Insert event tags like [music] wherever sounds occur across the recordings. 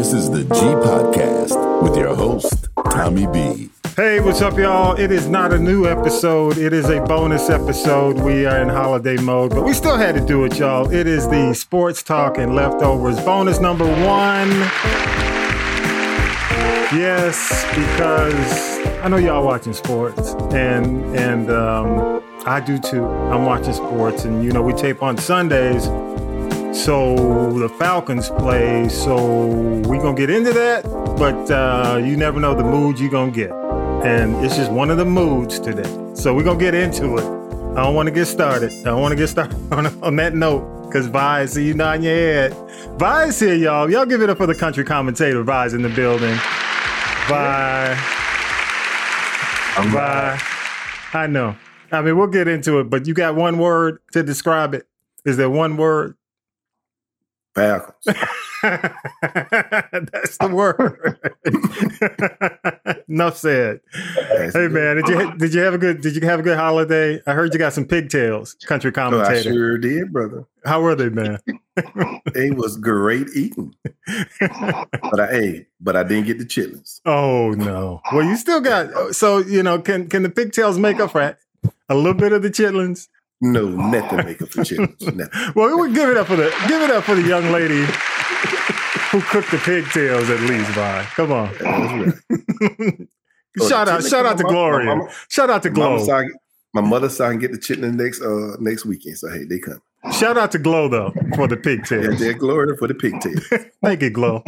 This is the G Podcast with your host, Tommy B. Hey, what's up, y'all? It is not a new episode. It is a bonus episode. We are in holiday mode, but we still had to do it, y'all. It is the Sports Talk and Leftovers bonus number one. Yes, because I know y'all watching sports, and and um, I do too. I'm watching sports, and you know we tape on Sundays, so the Falcons play. So we're gonna get into that, but uh, you never know the mood you're gonna get, and it's just one of the moods today. So we're gonna get into it. I don't want to get started. I don't want to get started [laughs] on, on that note because Vi, see you nodding your head. Vi's here, y'all. Y'all give it up for the country commentator. Vi's in the building. Bye. I'm Bye. I know. I mean, we'll get into it, but you got one word to describe it. Is there one word? Falcons. [laughs] That's the word. [laughs] Enough said. Hey man, did you did you have a good did you have a good holiday? I heard you got some pigtails, country Oh, I commentator. sure did, brother. How were they, man? [laughs] It was great eating, but I ate, but I didn't get the chitlins. oh no. Well, you still got so you know can can the pigtails make up for a little bit of the chitlins? No, nothing make up for chitlins. [laughs] Nothing. Well, we would give it up for the give it up for the young lady who cooked the pigtails at least. By come on, right. [laughs] Oh, shout out, shout out to my Gloria, mama- shout out to Glow, my mother saw I can get the chitlins next uh next weekend. So hey, they come. shout out to Glow though for the Yeah, pigtails. they're Gloria for the pigtails. [laughs] Thank you, Glow.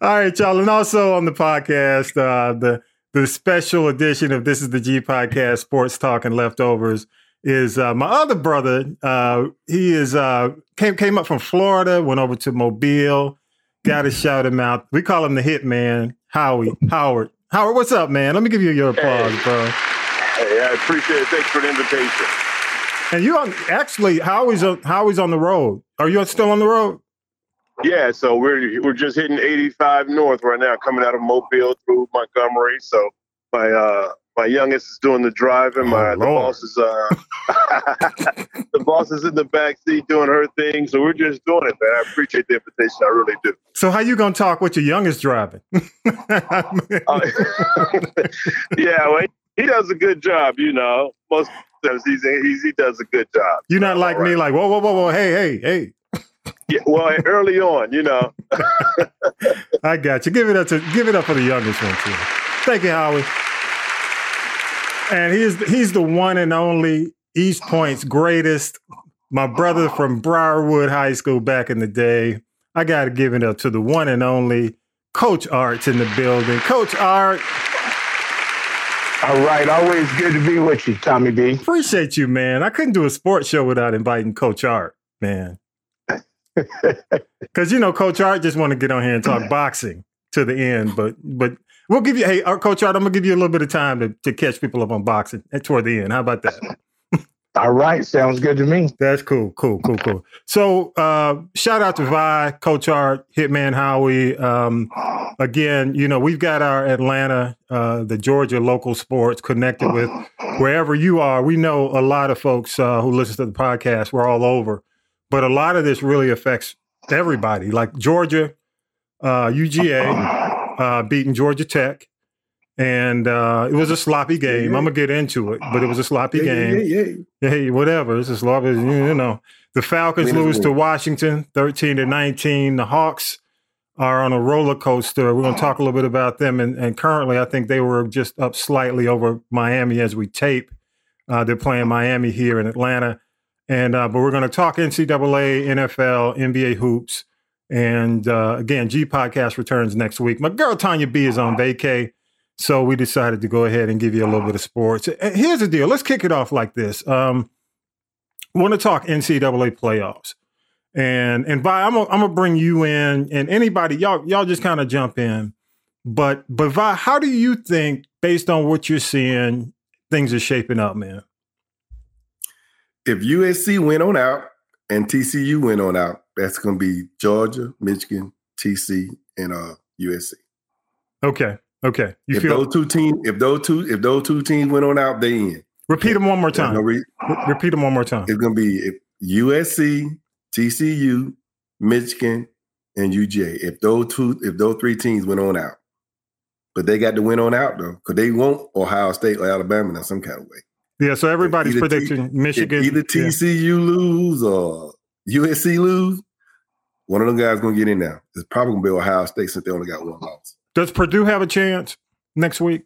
All right, y'all, and also on the podcast, uh, the the special edition of This Is the G Podcast, Sports Talk and Leftovers, is uh, my other brother. Uh, he is uh, came came up from Florida, went over to Mobile. Got to shout him out. We call him the Hitman, Howie Howard. Howard, what's up, man? Let me give you your applause, bro. Hey, I appreciate it. Thanks for the invitation. And you on actually Howie's on Howie's on the road. Are you still on the road? Yeah, so we're we're just hitting 85 north right now, coming out of Mobile through Montgomery. So my uh my youngest is doing the driving. My Oh, the boss is uh [laughs] the boss is in the back seat doing her thing. So we're just doing it, man. I appreciate the invitation. I really do. So how you gonna talk with your youngest driving? Uh, [laughs] [laughs] yeah, well, he does a good job. You know, most times he's, he's he does a good job. You're not like me, like whoa, whoa, whoa, whoa, hey, hey, hey. Yeah, well, early on, you know. [laughs] I got you. Give it up to give it up for the youngest one too. Thank you, Howie. And he's he's the one and only East Point's greatest. My brother from Briarwood High School back in the day. I got to give it up to the one and only Coach Art's in the building. Coach Art, All right, always good to be with you, Tommy B. appreciate you, man. I couldn't do a sports show without inviting Coach Art, man. Because you know, Coach Art just want to get on here and talk [laughs] boxing to the end, but but we'll give you. Hey, uh, Coach Art, I'm gonna give you a little bit of time to, to catch people up on boxing toward the end. How about that? [laughs] All right, sounds good to me. That's cool, cool, cool, cool. So, uh, shout out to Vi, Coach Art, Hitman Howie. Um, again, you know, we've got our Atlanta, uh, the Georgia local sports connected with [sighs] wherever you are. We know a lot of folks uh, who listen to the podcast. We're all over, but a lot of this really affects everybody. Like Georgia, uh, UGA uh, beating Georgia Tech. And uh, it was a sloppy game. I'm gonna get into it, but it was a sloppy Yeah, game yeah, yeah. hey, whatever. It's as long as you know. The Falcons lose to. Washington, thirteen to nineteen. The Hawks are on a roller coaster. We're going to talk a little bit about them. And, and currently, I think they were just up slightly over Miami as we tape. Uh, they're playing Miami here in Atlanta, and uh, but we're going to talk NCAA, NFL, NBA hoops, and uh, again, G podcast returns next week. My girl Tanya B is on vacay. So we decided to go ahead and give you a little bit of sports. And Here's the deal. Let's kick it off like this. Um, want to talk NCAA playoffs, and and Vi, I'm gonna, bring you in, and anybody y'all y'all just kind of jump in. But but Vi, how do you think, based on what you're seeing, things are shaping up, man? If USC went on out and TCU went on out, that's going to be Georgia, Michigan, TC, and uh, USC. Okay, okay. You if feel? those two teams, if those two, if those two teams went on out, they in. repeat them one more time. no re- Re- repeat them one more time. it's going to be if USC, TCU, Michigan, and UGA. If those two, if those three teams went on out, but they got to win on out though, because they want Ohio State or Alabama in some kind of way. Yeah, so everybody's predicting If Michigan. either yeah. TCU lose or USC lose, one of them guys gonna get in now. It's probably gonna be Ohio State since they only got one loss. Does Purdue have a chance next week?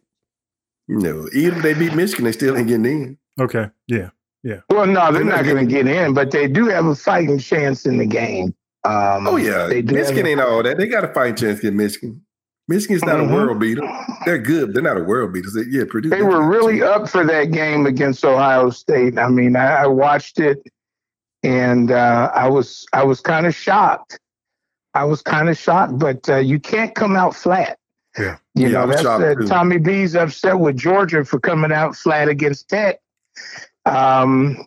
No, even if they beat Michigan, they still ain't getting in. Okay, yeah. Yeah. Well, no, they're They're not not going to get in, but they do have a fighting chance in the game. Um, Oh yeah, they do Michigan have ain't all that. They got a fighting chance against Michigan. Michigan's not Mhm. a world beater. They're good. They're not a world beater. So, yeah, Purdue. They were really up for that game against Ohio State. I mean, I, I watched it, and uh, I was I was kind of shocked. I was kind of shocked, but uh, you can't come out flat. Yeah. you Yeah, I know was that's shocked, uh. Tommy B's upset with Georgia for coming out flat against Tech. Um,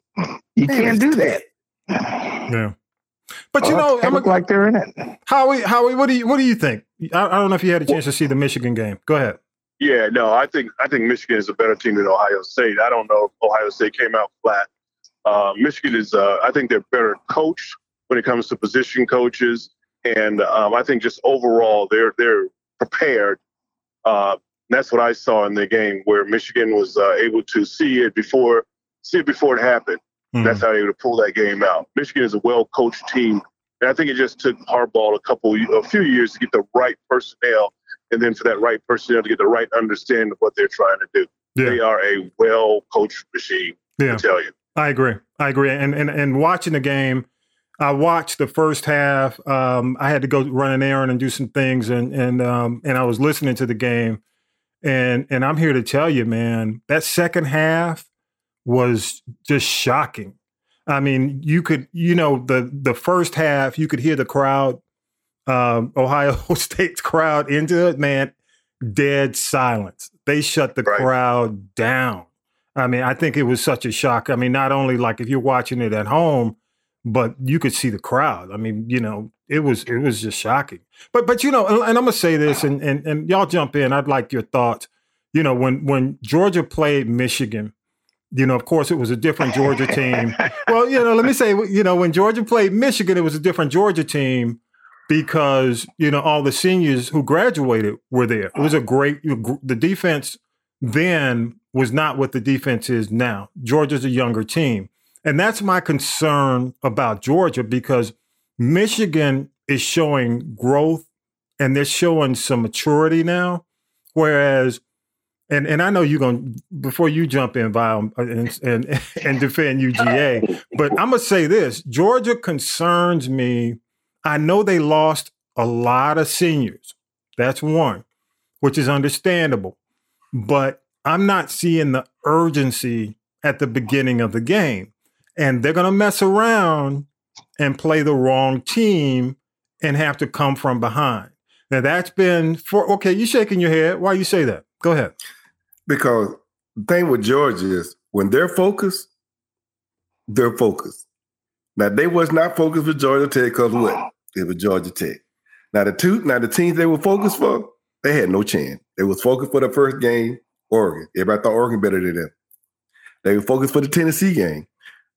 you Man, can't it's do that. Yeah. But you know, I'm look a, like they're in it. Howie, Howie, what do you what do you think? I, I don't know if you had a chance to see the Michigan game. Go ahead. Yeah, no, I think I think Michigan is a better team than Ohio State. I don't know if Ohio State came out flat. Uh, Michigan is, uh, I think they're better coached when it comes to position coaches, and um, I think just overall they're they're prepared. Uh, that's what I saw in the game where Michigan was uh, able to see it before see it before it happened. Mhm. That's how they to pull that game out. Michigan is a well coached team, and I think it just took Harbaugh a couple, a few years to get the right personnel, and then for that right personnel to get the right understanding of what they're trying to do. Yeah. They are a well coached machine. Yeah. I tell you. I agree. I agree. And and and watching the game, I watched the first half. Um, I had to go run an errand and do some things, and and um, and I was listening to the game, and and I'm here to tell you, man, that second half was just shocking. I mean, you could, you know, the the first half, you could hear the crowd, um, [laughs] Ohio State's crowd into it, man, dead silence. They shut the Right. crowd down. I mean, I think it was such a shock. I mean, not only like if you're watching it at home, but you could see the crowd. I mean, you know, it was it was just shocking. But but you know, and, and I'm gonna say this, and and and y'all jump in. I'd like your thoughts. You know, when when Georgia played Michigan, you know, of course, it was a different Georgia team. [laughs] Well, you know, let me say, you know, when Georgia played Michigan, it was a different Georgia team because you know all the seniors who graduated were there. It was a great. The defense then was not what the defense is now. Georgia's a younger team, and that's my concern about Georgia because Michigan is showing growth and they're showing some maturity now, whereas. And, and I know you're gonna before you jump in, Val, uh, and and, [laughs] and defend UGA. But I'm gonna say this: Georgia concerns me. I know they lost a lot of seniors. That's one, which is understandable. But I'm not seeing the urgency at the beginning of the game. And they're gonna mess around and play the wrong team and have to come from behind. Now that's been for okay, you shaking your head. Why you say that? Go ahead. Because the thing with Georgia is when they're focused, they're focused. Now they was not focused for Georgia Tech because what? It was Georgia Tech. Now the two, now the teams they were focused for, they had no chance. They was focused for the first game, Oregon. Everybody thought Oregon better than them. They were focused for the Tennessee game.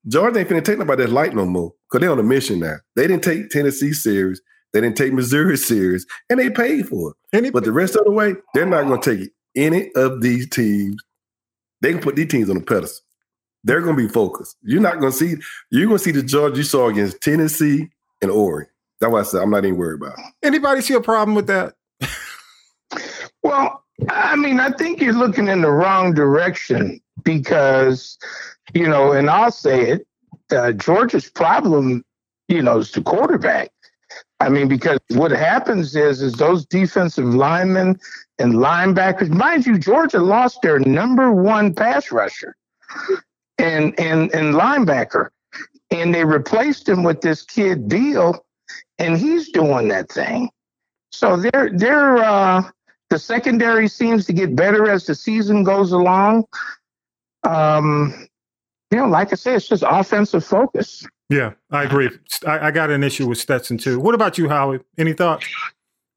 Georgia ain't finna take nobody that light no more because they're on a mission now. They didn't take Tennessee serious. They didn't take Missouri [laughs] serious, and they paid for it. But the rest of the way, they're not to take any of these teams. They can put these teams on the pedestal. They're going to be focused. You're not going to see. You're going to see the Georgia you saw against Tennessee and Oregon. That's why I said I'm not even worried about. It. anybody see a problem with that? Well, I mean, I think you're looking in the wrong direction because, you know, and I'll say it, uh, Georgia's problem, you know, is the quarterback. I mean, because what happens is, is those defensive linemen and linebackers, mind you, Georgia lost their number one pass rusher and and and linebacker, and they replaced him with this kid Beal, and he's doing that thing. So they're they're uh, the secondary seems to get better as the season goes along. Um, you know, like I said, it's just offensive focus. Yeah, I agree. I, I got an issue with Stetson too. What about you, Howie? Any thoughts?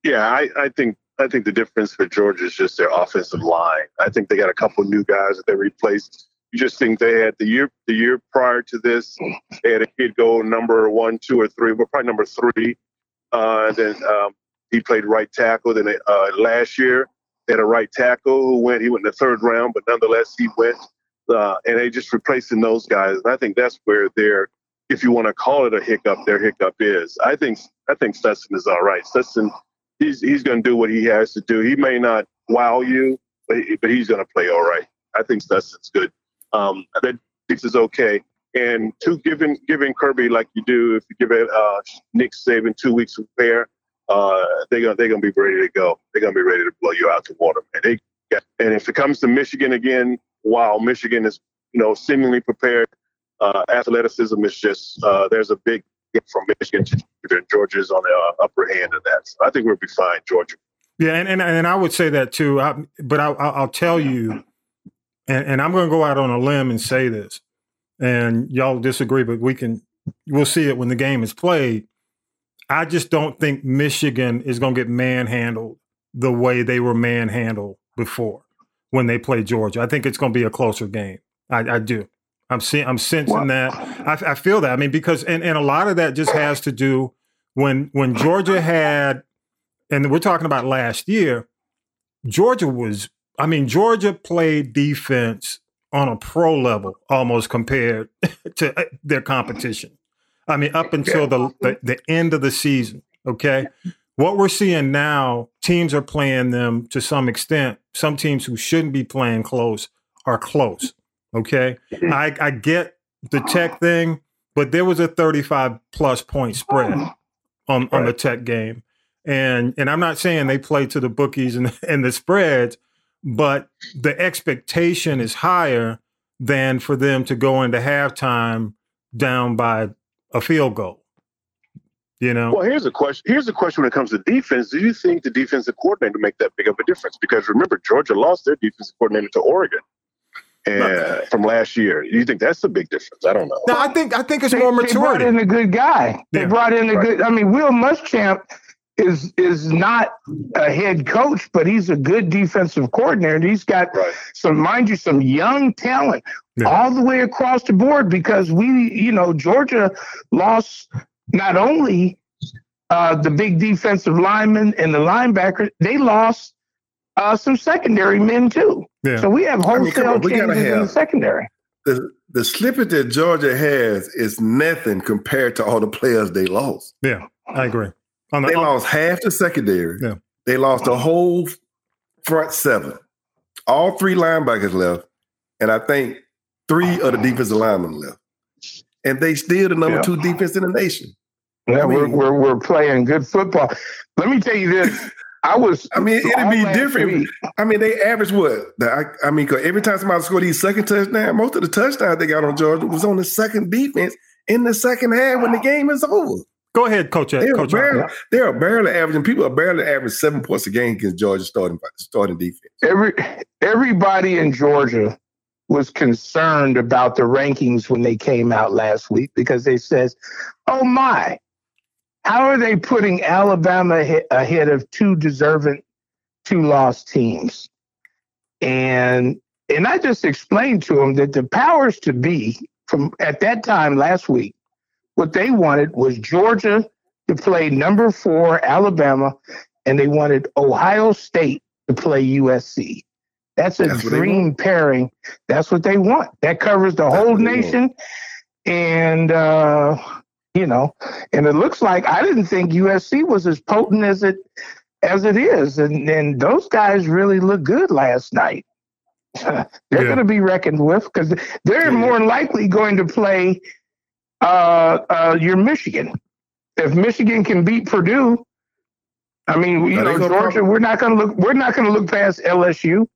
Yeah, I, I think I think the difference for Georgia is just their offensive line. I think they got a couple new guys that they replaced. You just think they had the year the year prior to this, they had a kid go number one, two, or three, but probably number three Uh, then um, he played right tackle. Then uh, last year they had a right tackle who went. He went in the third round, but nonetheless he went. Uh, and they just replacing those guys. And I think that's where their, if you want to call it a hiccup, their hiccup is. I think I think Stetson is all right. Stetson, he's he's going to do what he has to do. He may not wow you, but, he, but he's going to play all right. I think Stetson's good. Um, that six is okay. And two, giving giving Kirby like you do, if you give it uh, Nick Saban two weeks of repair, uh, they're gonna they're gonna be ready to go. They're gonna be ready to blow you out the water. And they and if it comes to Michigan again, while Michigan is you know seemingly prepared, uh, athleticism is just uh, there's a big from Michigan to Georgia's on the uh, upper hand of that. So I think we'll be fine, Georgia. Yeah, and and, and I would say that too. I, but I, I'll tell you, and, and I'm going to go out on a limb and say this, and y'all disagree, but we can we'll see it when the game is played. I just don't think Michigan is going to get manhandled the way they were manhandled before when they play Georgia. I think it's going to be a closer game. I, I do. I'm seeing. I'm sensing that. I, I, feel that. I mean, because and, and a lot of that just has to do when when Georgia had, and we're talking about last year. Georgia was. I mean, Georgia played defense on a pro level almost compared [laughs] to uh, their competition. I mean, up until the, the, the end of the season. Okay. What we're seeing now, teams are playing them to some extent. Some teams who shouldn't be playing close are close. Okay. I, I get the tech thing, but there was a 35 plus point spread oh. on, on the tech game. And and I'm not saying they play to the bookies and, [laughs] and the spreads, but the expectation is higher than for them to go into halftime down by a field goal. You know. Well, here's a question. Here's a question when it comes to defense. Do you think the defensive coordinator make that big of a difference? Because remember, Georgia lost their defensive coordinator to Oregon. And from last year, you think that's a big difference? I don't know. No, I think I think it's they, more maturity. They brought in a good guy. They yeah. brought in a right. good. I mean, Will Muschamp is is not a head coach, but he's a good defensive coordinator. He's got right. some, mind you, some young talent yeah. all the way across the board because we, you know, Georgia lost not only uh, the big defensive lineman and the linebacker, they lost uh, some secondary men too. Yeah. So we have wholesale I mean, on, changes in the secondary. The, the slippage that Georgia has is nothing compared to all the players they lost. Yeah, I agree. On the, they lost half the secondary. Yeah. They lost the whole front seven. All three linebackers left, and I think three of the defensive linemen left. And they still the number yeah. two defense in the nation. Yeah, I mean, we're, we're we're playing good football. Let me tell you this. I was. I mean, it'd be different. Week. I mean, they average what? I, I mean, cause every time somebody scored these second touchdown, most of the touchdowns they got on Georgia was on the second defense in the second half when the game is over. Go ahead, Coach. Uh, they Coach are barely, they are barely averaging. People are barely averaging seven points a game against Georgia starting starting defense. Every everybody in Georgia was concerned about the rankings when they came out last week because they says, "Oh my, how are they putting Alabama ahead of two deserving, two lost teams?" And and I just explained to them that the powers to be from at that time last week what they wanted was Georgia to play number four Alabama, and they wanted Ohio State to play USC. That's a That's dream pairing. That's what they want. That covers the That's whole nation. And uh, you know, and it looks like I didn't think USC was as potent as it as it is. And and those guys really looked good last night. [laughs] they're yeah. going to be reckoned with because they're yeah. more likely going to play uh, uh, you're Michigan. If Michigan can beat Purdue, I mean, you know, Georgia, we're not going to look. We're not going to look past LSU,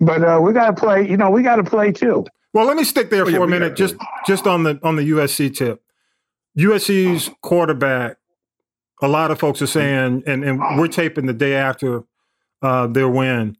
but uh, we got to play. You know, we got to play too. Well, let me stick there oh, for yeah, a minute, just just on the on the USC tip. USC's quarterback. A lot of folks are saying, and, and we're taping the day after uh, their win.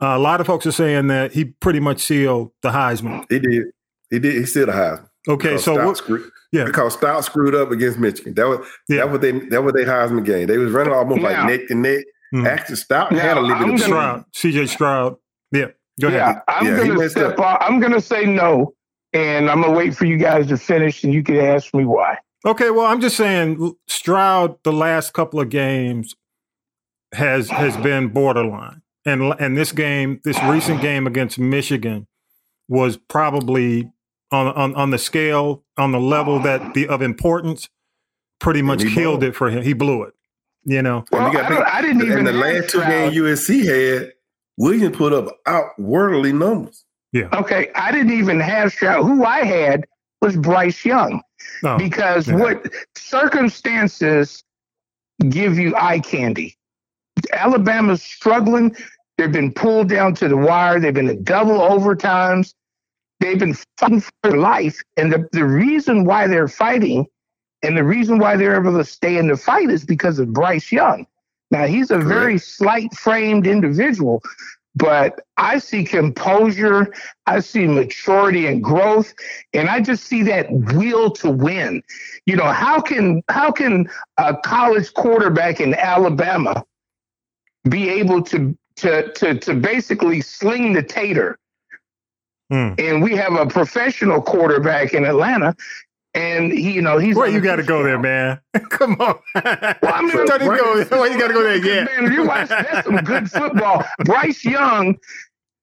Uh, a lot of folks are saying that he pretty much sealed the Heisman. He did. He did. He sealed the Heisman. Okay, so what, screwed, yeah, because Stout screwed up against Michigan. That was yeah. that was they that was their Heisman game. They was running almost yeah. like neck to neck. Mm-hmm. Actually, Stout now, had a little bit of Stroud, CJ Stroud. Yeah, go yeah, ahead. I'm yeah, gonna step off. I'm gonna say no, and I'm gonna wait for you guys to finish, and you can ask me why. Okay, well, I'm just saying Stroud the last couple of games has has been borderline. And and this game, this recent game against Michigan was probably on on on the scale on the level that the of importance pretty much killed blew it for him. He blew it. You know. Well, And you I, I didn't think- even in the have last two Stroud. games USC had, Williams put up outwardly numbers. Yeah. Okay, I didn't even have Stroud. Who I had was Bryce Young No. because yeah. what circumstances give you eye candy. Alabama's struggling. They've been pulled down to the wire. They've been in double overtimes. They've been fighting for their life. And the, the reason why they're fighting and the reason why they're able to stay in the fight is because of Bryce Young. Now, he's a very slight framed individual, but I see composure, I see maturity and growth, and I just see that will to win. You know, how can how can a college quarterback in Alabama be able to to to to basically sling the tater? Hmm. And we have a professional quarterback in Atlanta, and he, you know, he's Where you got to go there, man? [laughs] Come on. Well, I mean, [laughs] Don't you Bryce- go, why you got to go there? Yeah. Man, if you watch that's some good football. Bryce Young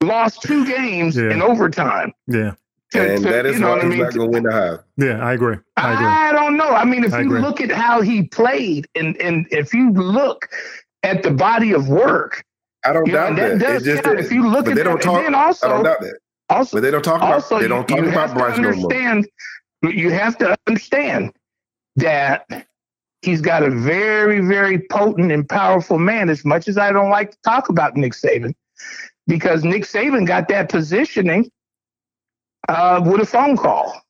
lost two games Yeah. in overtime. Yeah. To- And to- that is you know why what I mean? not going to win the Heisman. Yeah. I agree. I agree. I don't know. I mean, if I you agree. look at how he played, and and if you look at the body of work, I don't you know, doubt that that. does It's just count. that- If you look but at they that, don't and talk. then I don't doubt that. also, But they don't talk about. also, They don't talk you about have Bryce to no more. Understand. You have to understand that he's got a very, very potent and powerful man. As much as I don't like to talk about Nick Saban, because Nick Saban got that positioning uh, with a phone call.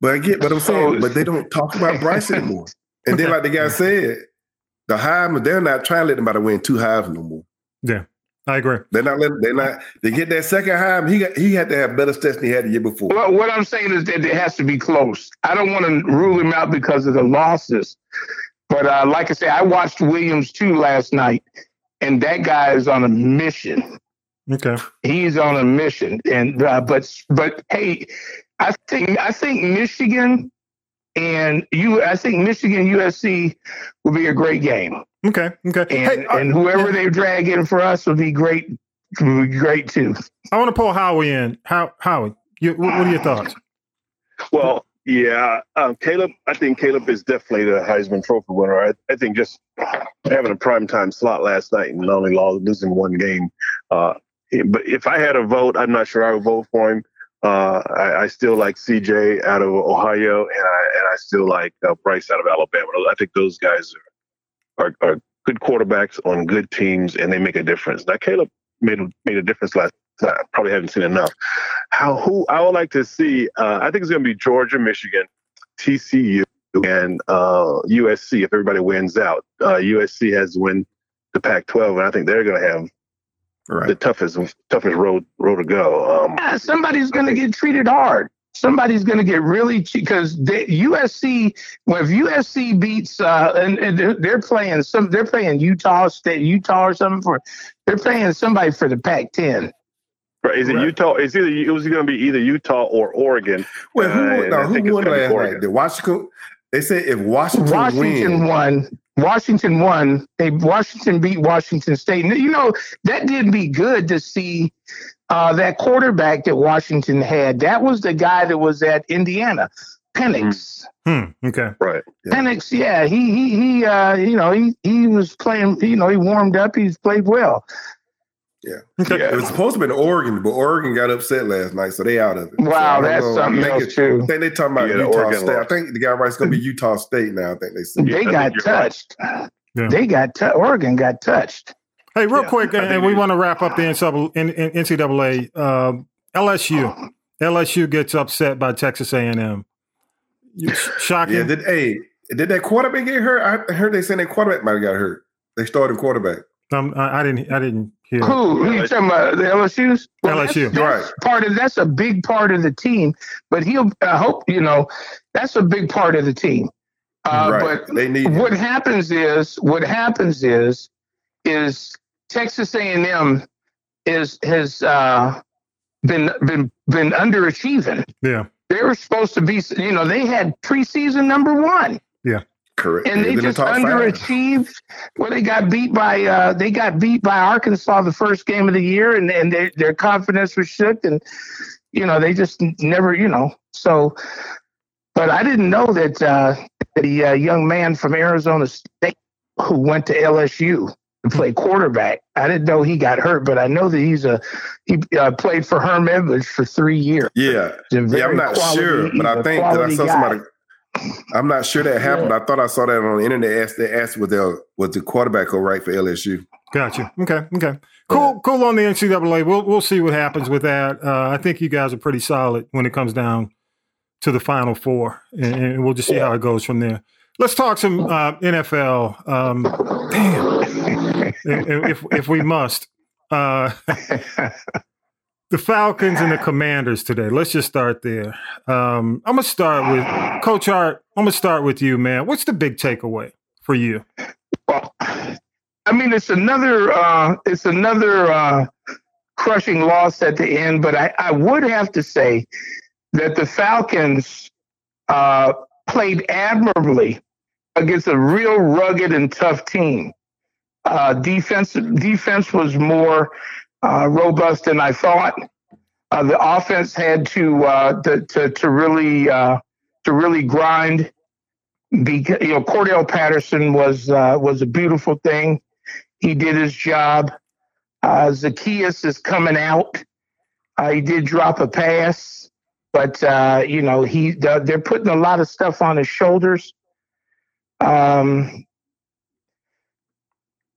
But again, but I'm So- saying, but they don't talk about Bryce [laughs] anymore. And then, like the guy said, the Heisman, they're not trying to let anybody win two Heisman no more. I agree. They're not letting. They're not. They get that second Heisman. He got. He had to have better stats than he had the year before. Well, what I'm saying is that it has to be close. I don't want to rule him out because of the losses. But uh, like I said, I watched Williams too last night, and that guy is on a mission. Okay. He's on a mission, and uh, but but hey, I think I think Michigan and you, I think Michigan USC will be a great game, Okay. Okay. and Hey, uh, and whoever they drag in for us will be great, will be great too. I want to pull Howie in. How Howie? You, what, what are your thoughts? Well, yeah, um, Caleb. I think Caleb is definitely the Heisman Trophy winner. I, I think just having a prime time slot last night and only lost, losing one game. Uh, but if I had a vote, I'm not sure I would vote for him. Uh, I, I still like CJ out of Ohio, and I and I still like uh, Bryce out of Alabama. I think those guys are, are are good quarterbacks on good teams, and they make a difference. Now Caleb made a, made a difference last. I probably haven't seen enough. How who I would like to see? Uh, I think it's going to be Georgia, Michigan, TCU, and uh, USC. If everybody wins out, uh, USC has to win the Pac-12, and I think they're going to have the toughest toughest road road to go. Um, Yeah, somebody's going to get treated hard. Somebody's going to get really cheap because USC. Well, if USC beats uh, and, and they're, they're playing some, they're playing Utah State, Utah or something for. They're playing somebody for the Pac-10. right, is it Right. Utah? It's either it was going to be either Utah or Oregon. Well, who Uh, won, no, who won last Oregon. night? Did Washington? They said if Washington, Washington wins, won. Washington won. They Washington beat Washington State. And, you know that didn't be good to see uh, that quarterback that Washington had. That was the guy that was at Indiana, Penix. Hmm. Okay. Right. Yeah. Penix, yeah, he he he, uh, you know, he he was playing. You know, he warmed up. He's played well. Okay. Yeah. it was supposed to be in Oregon, but Oregon got upset last night, so they out of it. Wow, don't that's know. Something think else it- too. I think they talking about Yeah, the Utah Oregon State. I think the guy wright's going to be Utah State now. I think they said. They I got think you're right. touched. Yeah. They got tou- Oregon got touched. Hey, real Yeah, quick, and, and we want to wrap up the NCAA. in- in- NCAA um, LSU. LSU gets upset by Texas A&M. [laughs] Shocking. Yeah, did hey did that quarterback get hurt? I heard they said that quarterback might have got hurt. They started quarterback. Um, I, I didn't. I didn't hear. Who? Who you talking about? The LSU's? LSU. That's, that's Right. part of that's a big part of the team. But he'll. I hope you know that's a big part of the team. Uh, right. But they need what happens is what happens is is Texas A&M is has uh, been been been underachieving. Yeah. they were supposed to be. You know, they had preseason number one. Yeah. Correct. and they Even just top five. underachieved. Well, they got beat by uh, they got beat by Arkansas the first game of the year, and and their their confidence was shook, and you know they just never you know so. But I didn't know that uh, the uh, young man from Arizona State who went to LSU to play quarterback. I didn't know he got hurt, but I know that he's a he uh, played for Herm Edwards for three years. Yeah. Yeah, I'm not quality- sure, but I a think that I saw guy. somebody. I'm not sure that happened. I thought I saw that on the internet. Asked, they asked was the was the quarterback all right for LSU? Gotcha. Okay. Okay. Cool. Cool on the NCAA. We'll we'll see what happens with that. Uh, I think you guys are pretty solid when it comes down to the Final Four, and, and we'll just see how it goes from there. Let's talk some uh, NFL. Um, damn, if if we must. Uh, [laughs] the Falcons and the Commanders today. Let's just start there. Um, I'm gonna start with Coach Art. I'm gonna start with you, man. What's the big takeaway for you? Well, I mean, it's another uh, it's another uh, crushing loss at the end, but I, I would have to say that the Falcons uh, played admirably against a real rugged and tough team. Uh, defense defense was more uh, robust than I thought. Uh, the offense had to uh, to, to to really uh, to really grind because you know Cordarrelle Patterson was was a beautiful thing. He did his job. Zacchaeus is coming out. He did drop a pass, but you know he they're putting a lot of stuff on his shoulders. Um,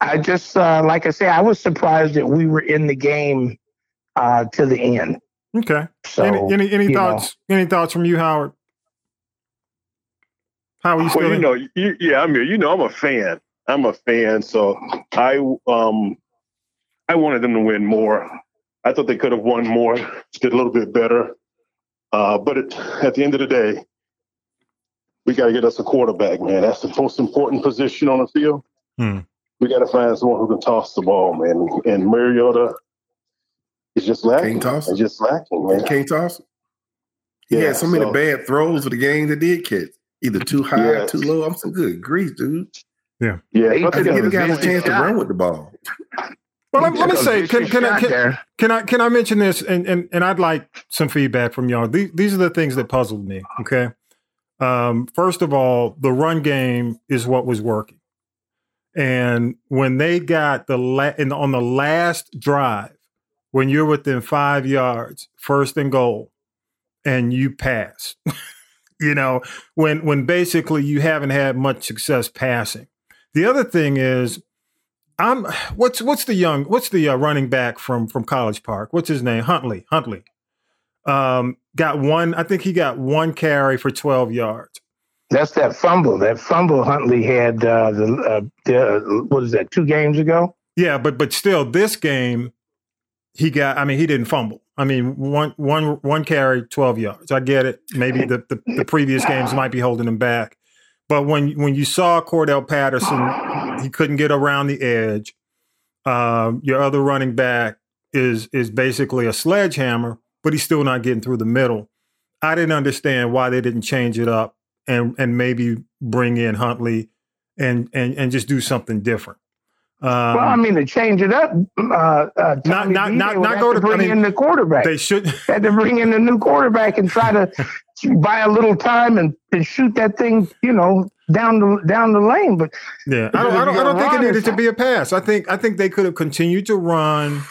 I just uh, like I say, I was surprised that we were in the game uh, to the end. Okay. So any any, any you know. thoughts? Any thoughts from you, Howard? How are you Well, you know, you, yeah, I mean, you know, I'm a fan. I'm a fan, so I um I wanted them to win more. I thought they could have won more, did a little bit better. Uh, but it, at the end of the day, we got to get us a quarterback, man. That's the most important position on the field. Hmm. We got to find someone who can toss the ball, man. And Mariota is just lacking. Can't toss It's just lacking, man. Can't toss. He Yeah, had so many so- bad throws for the game that did catch. Either too high, Yes. too low. I'm so good grief, dude. Yeah, yeah. but I they didn't got give a the guy a chance to run with the ball. well, let, let me say, can, vicious can I can, can I can I mention this? And and and I'd like some feedback from y'all. These these are the things that puzzled me. Okay. Um, first of all, the run game is what was working, and when they got the la- and on the last drive, when you're within five yards, first and goal, and you pass. [laughs] you know, when when basically you haven't had much success passing. The other thing is, I'm [sighs] what's what's the young what's the uh, running back from from College Park? What's his name? Huntley. Huntley. Um, got one. I think he got one carry for twelve yards. That's that fumble. That fumble Huntley had uh, the, uh, the what is that? Two games ago. Yeah, but but still, this game, he got. I mean, he didn't fumble. I mean, one one one carry, twelve yards. I get it. Maybe the the, the previous games might be holding him back, but when when you saw Cordarrelle Patterson, he couldn't get around the edge. Um, your other running back is is basically a sledgehammer, but he's still not getting through the middle. I didn't understand why they didn't change it up and and maybe bring in Huntley and and and just do something different. Um, well, I mean, to change it up, uh, uh, Not- not- not- not go to to- I bring mean, in the quarterback. they should. had to bring in a new quarterback and try to [laughs] buy a little time and, and shoot that thing, you know, down the down the lane. But Yeah, I don't. I don't, I don't think it needed to be a pass. I think. I think they could have continued to run,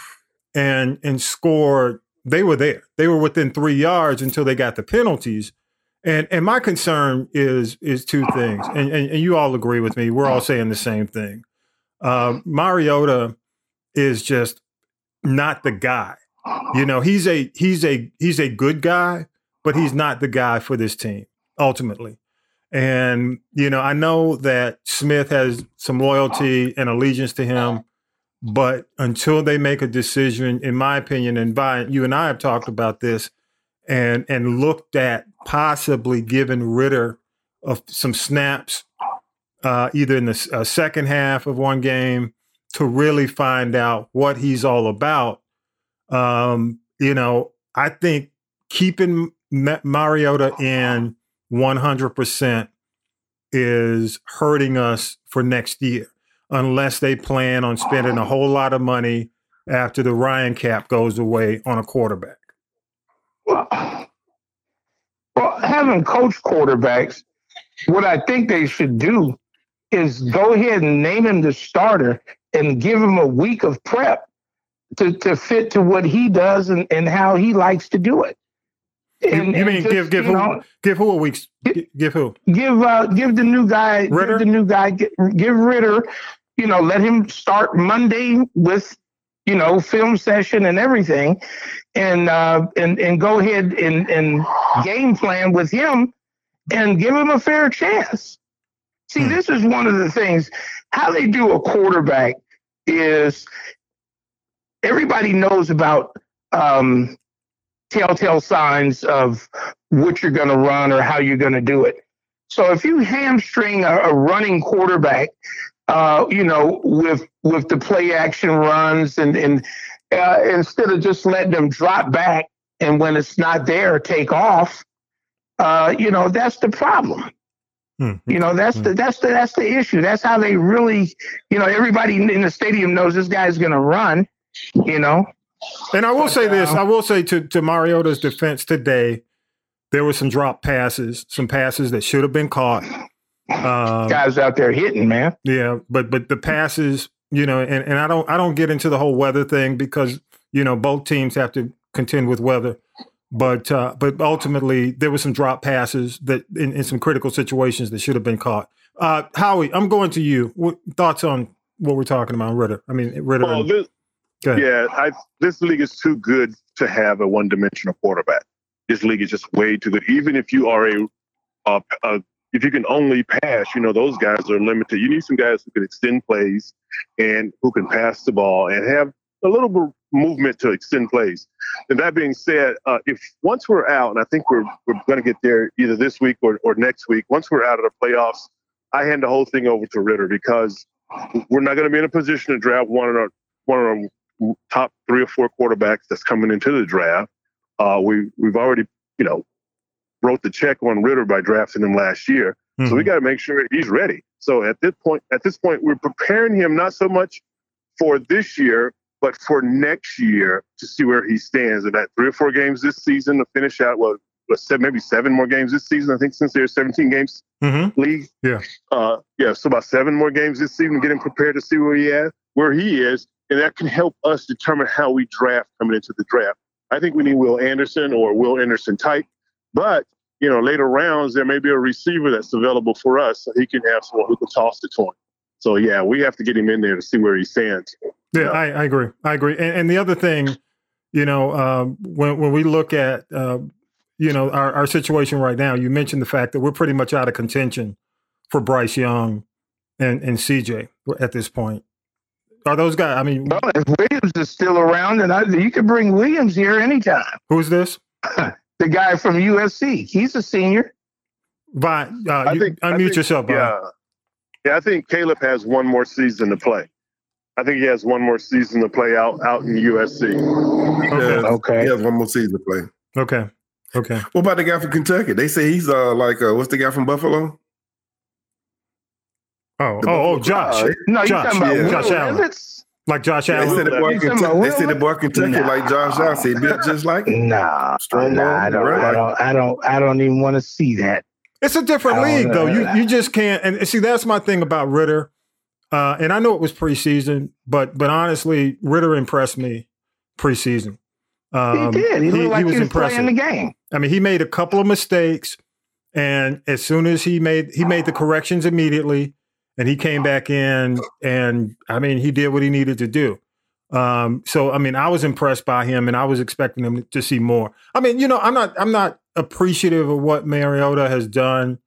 and and scored. They were there. They were within three yards until they got the penalties. And and my concern is is two things. And and, and you all agree with me. We're all saying the same thing. Uh, Mariota is just not the guy. You know, he's a he's a he's a good guy, but he's not the guy for this team ultimately. And you know, I know that Smith has some loyalty and allegiance to him, but until they make a decision, in my opinion, and by you and I have talked about this, and and looked at possibly giving Ridder of some snaps, uh, either in the uh, second half of one game, to really find out what he's all about. Um, you know, I think keeping Mariota in 100% is hurting us for next year unless they plan on spending a whole lot of money after the Ryan cap goes away on a quarterback. Well, well, having coach quarterbacks, what I think they should do is go ahead and name him the starter and give him a week of prep to, to fit to what he does and, and how he likes to do it. And, you, you mean just, give give who know, give who a week? Give, give who? Give uh, give the new guy? Give the new guy give, give Ridder. You know, let him start Monday with you know film session and everything, and uh, and and go ahead and and game plan with him, and give him a fair chance. See, hmm. this is one of the things. How they do a quarterback is everybody knows about um, telltale signs of what you're going to run or how you're going to do it. So if you hamstring a, a running quarterback, uh, you know, with with the play action runs and and uh, instead of just letting them drop back and when it's not there, take off, uh, you know, that's the problem. Mm-hmm. You know, that's mm-hmm. the that's the that's the issue. That's how they really, you know, everybody in the stadium knows this guy's going to run. You know, and I will say this: I will say to to Mariota's defense today, there were some drop passes, some passes that should have been caught. Um, Guys out there hitting, man. Yeah, but but the passes, you know, and, and I don't I don't get into the whole weather thing because you know both teams have to contend with weather. But uh, but ultimately, there were some drop passes that in, in some critical situations that should have been caught. Uh, Howie, I'm going to you. What thoughts on what we're talking about, Ridder? I mean, Ridder. Well, and, yeah, I, this league is too good to have a one-dimensional quarterback. This league is just way too good. Even if you are a, a, a if you can only pass, you know those guys are limited. You need some guys who can extend plays and who can pass the ball and have a little bit movement to extend plays. And that being said, uh, if once we're out, and I think we're we're going to get there either this week or, or next week. Once we're out of the playoffs, I hand the whole thing over to Ridder because we're not going to be in a position to draft one of our one of our top three or four quarterbacks that's coming into the draft. Uh, we we've already you know wrote the check on Ridder by drafting him last year, mm-hmm. so we mm-hmm. got to make sure he's ready. So at this point, at this point, we're preparing him not so much for this year, but for next year to see where he stands. And that three or four games this season to finish out what seven, maybe seven more games this season. I think since there's 17 games mm-hmm. league. Yeah. Uh, yeah. So about seven more games this season, get him prepared to see where he is, where he is, and that can help us determine how we draft coming into the draft. I think we need Will Anderson or Will Anderson type, but you know, later rounds there may be a receiver that's available for us, so he can have someone who can toss the coin. So yeah, we have to get him in there to see where he stands. Yeah, I, I, agree. I agree. And, and, the other thing, you know, um, when when we look at uh, you know our, our situation right now, you mentioned the fact that we're pretty much out of contention for Bryce Young and and CJ at this point. Are those guys? I mean, well, if Williams is still around, and I, you can bring Williams here anytime. Who's this? [laughs] the guy from USC. He's a senior. But uh, you, think, unmute think, yourself. Yeah, yeah. I think Caleb has one more season to play. I think he has one more season to play out out in USC. Okay. okay. He has one more season to play. Okay. Okay. What about the guy from Kentucky? They say he's uh like uh, what's the guy from Buffalo? Oh, the oh, oh, Josh. Uh, no, Josh. You talking about yeah. Josh Allen. Like Josh Allen. They said the boy Kentucky, they said the boy Kentucky nah. like Josh Allen. They built just like him. Nah, Strong nah, I don't, I don't, I don't, I don't even want to see that. It's a different league, though. You you just can't. And see, that's my thing about Ridder. Uh, and I know it was preseason, but but honestly, Ridder impressed me preseason. Um, he did. He, he, like he was, he was playing the game. I mean, he made a couple of mistakes, and as soon as he made he made the corrections immediately and he came back in and I mean he did what he needed to do. Um, so I mean I was impressed by him and I was expecting him to see more. I mean, you know, I'm not I'm not appreciative of what Mariota has done.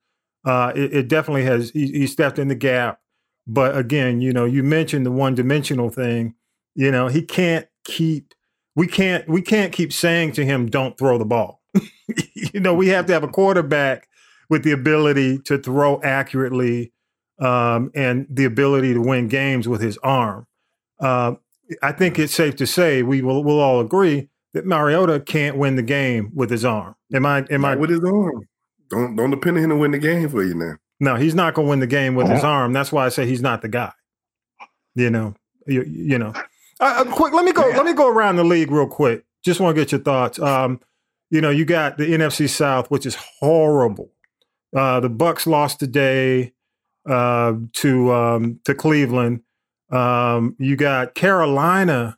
Uh, it, it, definitely has he, he, stepped in the gap. But again, you know, you mentioned the one dimensional thing. You know, he can't keep we can't we can't keep saying to him, don't throw the ball. [laughs] you know, we have to have a quarterback with the ability to throw accurately um, and the ability to win games with his arm. Uh, I think it's safe to say we will we'll all agree that Mariota can't win the game with his arm. Am I? Am I? With his arm. Don't don't depend on him to win the game for you now. No, he's not going to win the game with his arm. That's why I say he's not the guy. You know, you, you know. Uh, uh, quick, let me go. Let me go around the league real quick. Just want to get your thoughts. Um, you know, you got the NFC South, which is horrible. Uh, the Bucs lost today uh, to um, to Cleveland. Um, you got Carolina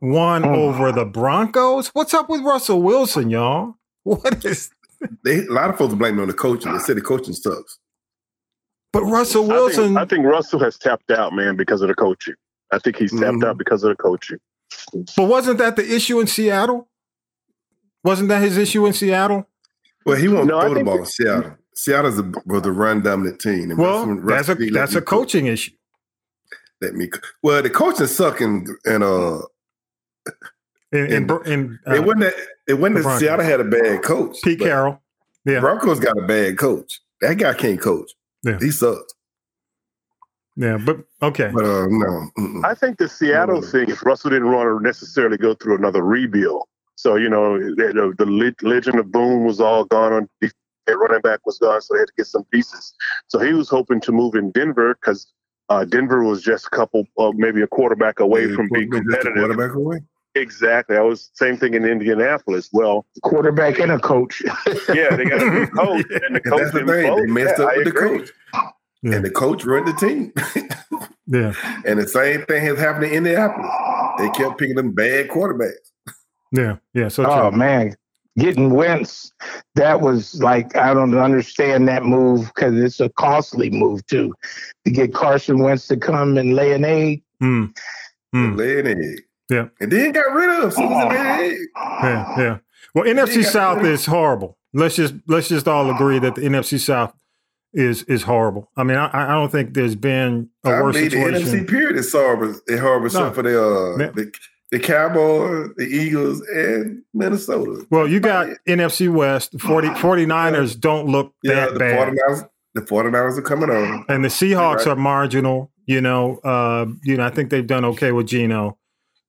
won Oh. over the Broncos. What's up with Russell Wilson, y'all? [laughs] What is? They, a lot of folks blame it on the coaching. They say the coaching sucks. But Russell I Wilson. think, I think Russell has tapped out, man, because of the coaching. I think he's tapped Mhm. out because of the coaching. But wasn't that the issue in Seattle? Wasn't that his issue in Seattle? Well, he won't No, I throw the ball in Seattle. Seattle's a, was a run dominant team. And Well, that's a that's me a coach. coaching issue. Let me. Well, the coaching suck in, in uh In, in, And Bro- in it uh, wasn't that it wasn't that Seattle had a bad coach. Pete but Carroll. Yeah. Broncos got a bad coach. That guy can't coach. Yeah. He sucks. Yeah, but okay. But uh, no, mm-mm. I think the Seattle Mm. thing is Russell didn't want to necessarily go through another rebuild. So, you know, the, the le- Legion of Boom was all gone on. The running back was gone, so they had to get some pieces. So he was hoping to move in Denver because uh, Denver was just a couple, uh, maybe a quarterback away Yeah, from being a competitive. quarterback away. Exactly. I was same thing in Indianapolis. Well, quarterback and a coach. [laughs] yeah, they got a new coach, [laughs] and the coach that's the thing. They messed Yeah, up I with the coach. Yeah. And the coach run the team. [laughs] Yeah. and the same thing has happened in Indianapolis. They kept picking them bad quarterbacks. Yeah. Yeah. So Oh true. man, getting Wentz, that was like I don't understand that move because it's a costly move too. To get Carson Wentz to come and lay an egg. Mm. Mm. Lay an egg. Yeah. And then got rid of him. Soon as they laid an egg. Yeah. Yeah. Well, NFC South is horrible. Let's just let's just all agree that the NFC South is is horrible. I mean, I, I don't think there's been a I worse mean, the NFC period is horrible. It's horrible No. except for the, uh, Man. the the Cowboys, the Eagles, and Minnesota. Well, you got NFC West. The 40, [sighs] 49ers don't look yeah, that the bad. 49ers, the 49ers are coming on. And the Seahawks Right. are marginal. You know, uh, you know, I think they've done okay with Geno.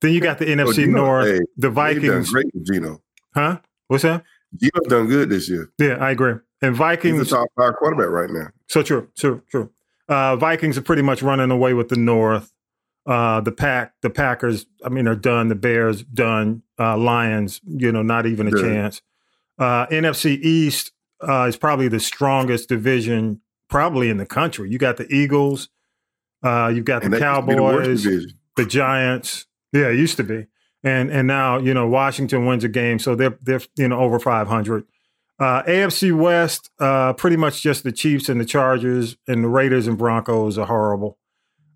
Then you got the NFC [laughs] Oh, Geno, North, hey, the Vikings. great with Geno. Huh? What's that? Geno done good this year. Yeah, I agree. And He's Vikings. the top five quarterback right now. So true, true, true. Uh, Vikings are pretty much running away with the North. Uh, the pack, the Packers. I mean, are done. The Bears done. Uh, Lions, you know, not even a chance. Uh, NFC East uh, is probably the strongest division, probably in the country. You got the Eagles. Uh, you've got And the that used to be the Cowboys, the Giants. Yeah, it used to be, and and now you know Washington wins a game, so they're they're you know over five hundred. Uh, AFC West, uh, pretty much just the Chiefs and the Chargers, and the Raiders and Broncos are horrible.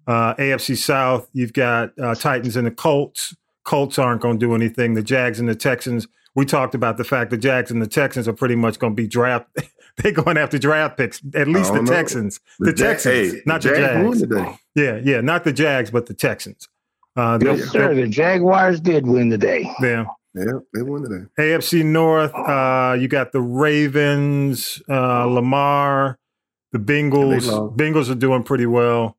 Uh, AFC South, you've got uh, Titans and the Colts. Colts aren't going to do anything. The Jags and the Texans. We talked about the fact the Jags and the Texans are pretty much going to be draft. [laughs] They're going after draft picks. At least the know. Texans. The, Ja- Texans, hey, not the Jags Jags. today. Yeah, yeah, not the Jags, but the Texans. Uh, Yes, sir. The Jaguars did win today. they'll- Yeah, they won today. AFC North, uh, you got the Ravens, uh, Lamar, the Bengals. lost. Bengals are doing pretty well.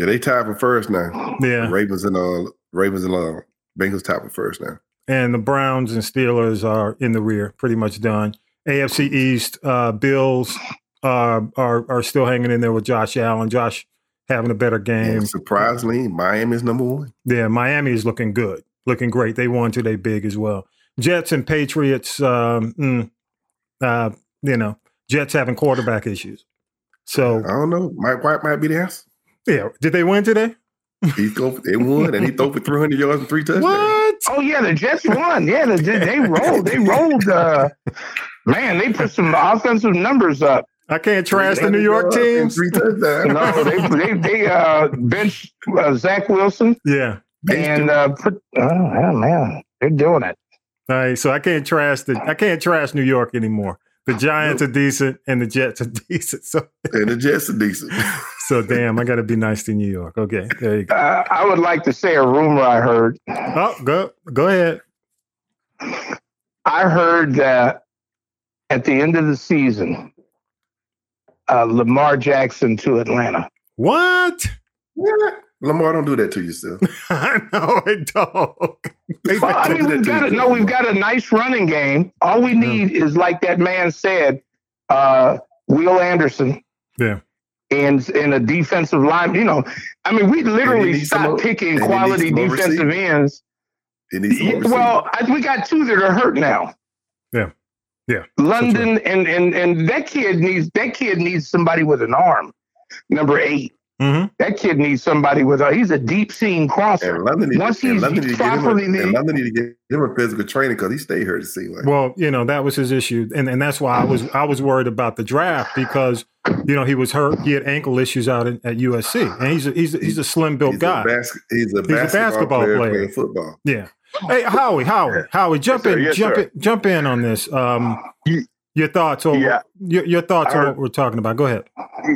Yeah, they tied for first now. Yeah. Ravens and uh, Ravens and uh, Bengals tied for first now. And the Browns and Steelers are in the rear, pretty much done. AFC East, uh, Bills uh, are are still hanging in there with Josh Allen. Josh having a better game. And surprisingly, Miami's number one. Yeah, Miami is looking good, looking great. They won today big as well. Jets and Patriots, um, mm, uh, you know, Jets having quarterback issues. So I don't know. Mike White might be the answer. Yeah, did they win today? He go they won and he threw for 300 yards and three touchdowns. What? Oh yeah, the Jets won. Yeah, the, Jets- they rolled. They rolled. Uh, man, they put some offensive numbers up. I can't trash the New York yards teams. Three touchdowns. No, they they they uh, benched uh, Zach Wilson Yeah. and uh, put. Oh yeah, man, they're doing it. All right, so I can't trash the I can't trash New York anymore. The Giants are decent and the Jets are [laughs] decent. So and the Jets are decent. [laughs] so damn, I got to be nice to New York. Okay, there you go. Uh, I would like to say a rumor I heard. Oh, go go ahead. I heard that at the end of the season, uh, Lamar Jackson to Atlanta. What? Lamar, don't do that to yourself. [laughs] I know it don't. Well, I mean, we've got a, no, we've got a nice running game. All we need is, like that man said, uh, Will Anderson. Yeah. And in a defensive line, you know, I mean, we literally stopped picking quality defensive ends. Well, I, we got two that are hurt now. Yeah, yeah. London and and and that kid needs that kid needs somebody with an arm. Number 8 mm-hmm. That kid needs somebody with a. He's a deep seam crosser. And London need, Once to, he's London need to get him properly, a, and London need to get him a physical training because he stayed hurt. It seemed like. Well, you know that was his issue, and and that's why I was I was worried about the draft because you know he was hurt. He had ankle issues out in, at USC, and he's a, he's a, he's a slim built guy. A bas- he's a He's a basketball, basketball player, player. playing football. Yeah. Hey, Howie, Howie, Howie, jump Yes, in, Yes, jump sir. in, jump in on this. Um, Ye- your thoughts on Yeah. your, your thoughts I on what we're talking about. Go ahead.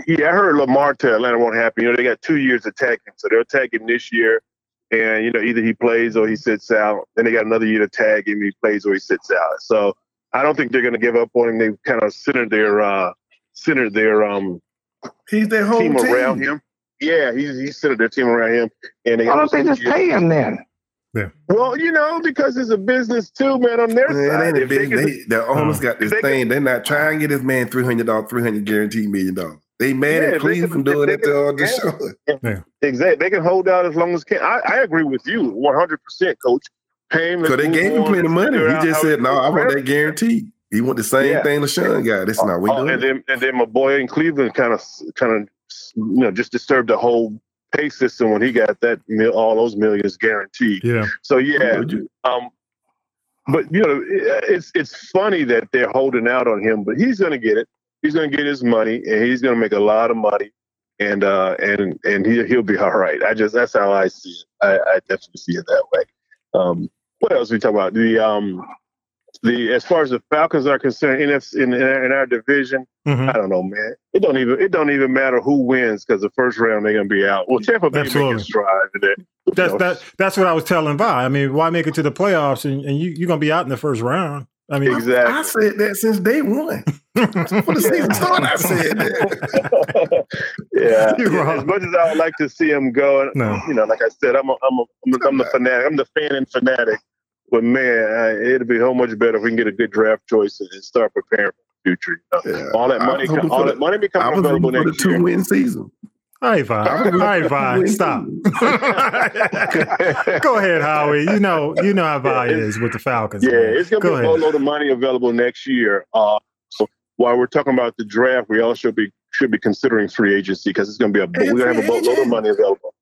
Yeah, I heard Lamar tell Atlanta won't happen. You know, they got two years to tag so they're tag him this year, and you know either he plays or he sits out. Then they got another year to tag him. He plays or he sits out. So I don't think they're going to give up on him. They've kind of centered their uh, centered their um, He's their whole team, team, around him. Yeah, he's he centered their team around him, and they why don't they just pay him then? Well, you know, because it's a business too, man. On their Man, it side, ain't a If they big. They, the owners got this They thing. They're not trying to get this man three hundred dollars, three hundred guaranteed million dollars. They mad Yeah, at they Cleveland can- doing they it to can- uh, Deshaun. Exactly. They can hold out as long as can. I, I agree with you 100%, coach. Pay him. So they gave him plenty of money. He just said, "No, I want that guarantee." He want the same Yeah. thing LaShawn got. It's not we Oh, doing and then and then my boy in Cleveland kind of kind of you know just disturbed the whole pay system when he got that mil, all those millions guaranteed. Yeah. So yeah, um, but you know it's it's funny that they're holding out on him, but he's going to get it. He's going to get his money, and he's going to make a lot of money, and uh, and and he he'll be all right. I just that's how I see it. I, I definitely see it that way. Um, what else we talk about? The um, the as far as the Falcons are concerned, in in, in our division, Mhm. I don't know, man. It don't even it don't even matter who wins because the first round they're gonna be out. Well, Tampa Bay Absolutely. making strides in. That's know, that. That's what I was telling Vi. I mean, why make it to the playoffs and, and you you're gonna be out in the first round? I mean, Exactly. I said that since day one. When the season [laughs] started, I said that. [laughs] yeah. [laughs] You're. As much as I would like to see him go, No. you know, like I said, I'm a, I'm a, I'm, a, I'm the fanatic. I'm the fan and fanatic. But man, I, it'd be so much better if we can get a good draft choice and start preparing for the future. You know? Yeah. All that money, was all for that the- money I becomes was available hoping for the next two year. win season. all right, Vi. All right, Vi. Stop. [laughs] Go ahead, Howie. You know, you know how Vi is with the Falcons. Yeah, man. it's gonna Go be a ahead. boatload of money available next year. Uh, so while we're talking about the draft, we also be should be considering free agency because it's gonna be a Hey, we're gonna have a free boatload of money available.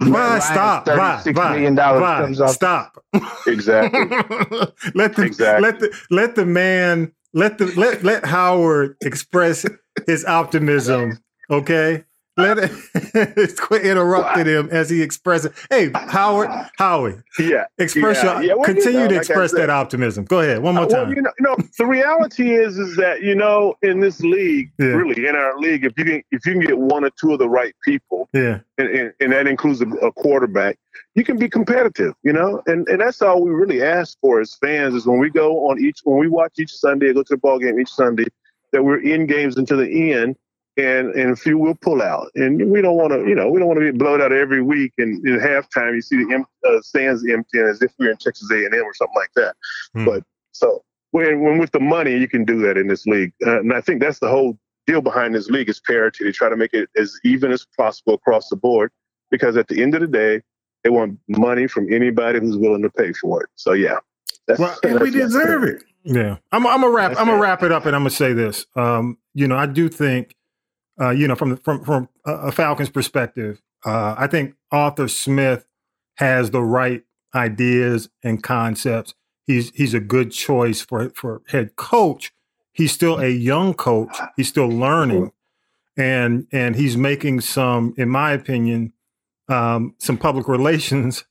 Vi, stop. Vi, $36 Vi, million dollars comes off. Stop. Exactly. [laughs] let the Exactly. let the let the man let the let let Howard express his optimism. Okay. Let it [laughs] quit interrupting him as he expresses. Hey, Howard, Howie, yeah. express Yeah, your yeah, well, you continue know, to like express that optimism. Go ahead, one more Uh, Well, time. you know, no, the reality is is that you know in this league, Yeah. really in our league, if you can if you can get one or two of the right people, yeah, and, and, and that includes a, a quarterback, you can be competitive, you know, and and that's all we really ask for as fans is when we go on each when we watch each Sunday, go to the ball game each Sunday, that we're in games until the end, and and a few will pull out, and we don't want to, you know, we don't want to be blowed out every week, and in halftime you see the em- uh, stands empty as if we we're in Texas A and M or something like that, Hmm. but so when when with the money you can do that in this league, uh, and I think that's the whole deal behind this league is parity. They try to make it as even as possible across the board because at the end of the day, they want money from anybody who's willing to pay for it. So yeah, that's, Well, And we that's- deserve it. Yeah, I'm. I'm gonna wrap. I'm gonna it. wrap it up, and I'm gonna say this. Um, you know, I do think, uh, you know, from from from a Falcons perspective, uh, I think Arthur Smith has the right ideas and concepts. He's he's a good choice for for head coach. He's still a young coach. He's still learning, and and he's making some, in my opinion, um, some public [laughs] relations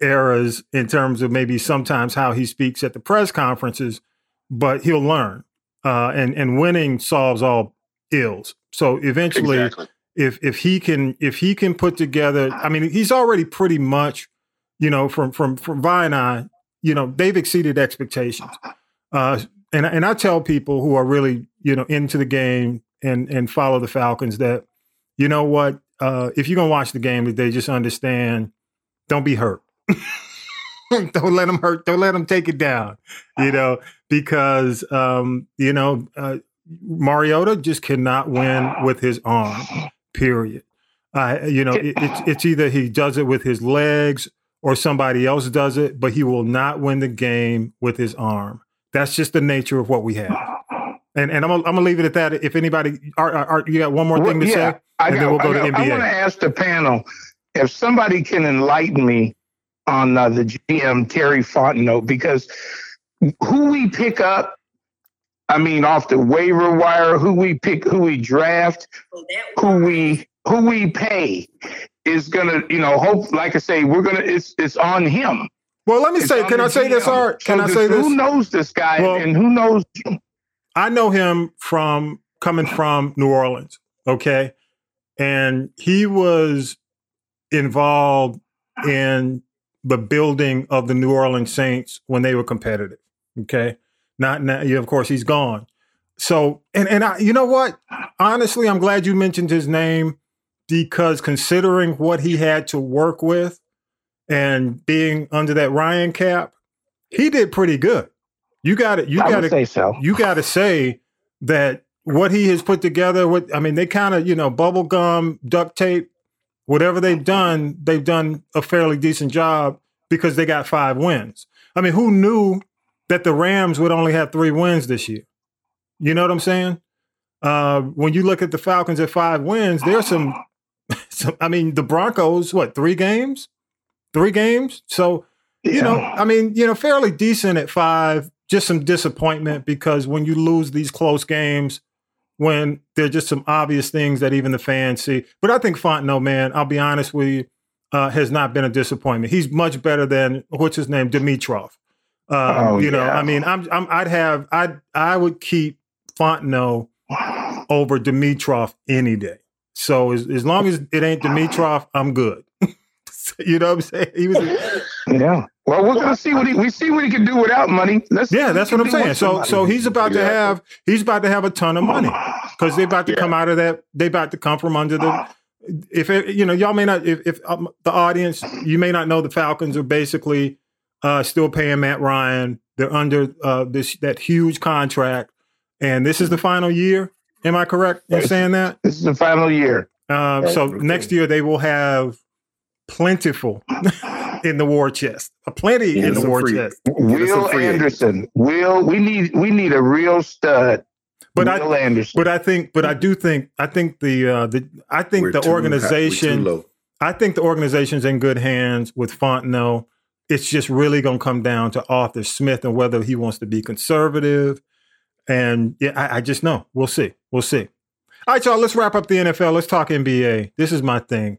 errors in terms of maybe sometimes how he speaks at the press conferences, but he'll learn. Uh, and and winning solves all ills. So eventually, exactly. if if he can if he can put together, I mean, he's already pretty much, you know, from from from Vi and I, you know, they've exceeded expectations. Uh, and and I tell people who are really you know into the game and and follow the Falcons that, you know what, uh, if you're gonna watch the game today, just understand, don't be hurt. [laughs] don't let them hurt. Don't let them take it down. You know, because um, you know uh, Mariota just cannot win with his arm. Period. Uh, you know, it, it's it's either he does it with his legs or somebody else does it, but he will not win the game with his arm. That's just the nature of what we have. And and I'm gonna, I'm gonna leave it at that. If anybody, Art, Art, you got one more thing to yeah, say, I and got, then we'll go I, to got, I want to ask the panel if somebody can enlighten me on uh, the GM Terry Fontenot because who we pick up, I mean, off the waiver wire, who we pick, who we draft, who we who we pay is gonna, you know, hope. Like I say, we're gonna. It's it's on him. Well, let me It's say, can I say this, GM. Art? Can So I this- say this? Who knows this guy Well- and who knows? I know him from coming from New Orleans, okay? And he was involved in the building of the New Orleans Saints when they were competitive, okay? Not now, yeah, of course, he's gone. So, and and I, you know what? Honestly, I'm glad you mentioned his name because considering what he had to work with and being under that Ryan cap, he did pretty good. You got it. You got to say so. you got to say that what he has put together what i mean they kind of you know bubble gum duct tape whatever they've mm-hmm. done they've done a fairly decent job because they got five wins i mean who knew that the rams would only have three wins this year you know what i'm saying uh, when you look at the falcons at five wins there's some, [laughs] some i mean the broncos what three games three games so you know, I mean, you know, fairly decent at five. Just some disappointment because when you lose these close games, when there're just some obvious things that even the fans see. But I think Fontenot, man, I'll be honest with you, uh, has not been a disappointment. He's much better than what's his name, Dimitroff. Uh, Oh, you know, yeah. I mean, I'm, I'm, I'd have, I, I would keep Fontenot over Dimitroff any day. So as, as long as it ain't Dimitroff, I'm good. [laughs] you know what I'm saying? He was, [laughs] Yeah. Well, we're gonna see what he we see what he can do without money. Let's Yeah, that's what I'm saying. So some so he's about to have he's about to have a ton of money [sighs] because they're about to Yeah. come out of that. They about to come from under the. If it, you know, y'all may not. If, if um, the audience, you may not know, the Falcons are basically uh, still paying Matt Ryan. They're under uh, this that huge contract, and this is the final year. Am I correct in Yes. saying that? this is the final year. Um, so Okay. next year they will have plentiful [laughs] in the war chest, a plenty Get in the war free- chest. Get us some Will. Anderson. Will we need we need a real stud. But I Anderson. But I think, but I do think, I think the uh, the I think We're the too high- organization, low. I think the organization's in good hands with Fontenot. It's just really going to come down to Arthur Smith and whether he wants to be conservative. And yeah, I, I just know. We'll see. We'll see. All right, y'all. Let's wrap up the NFL. Let's talk NBA. This is my thing.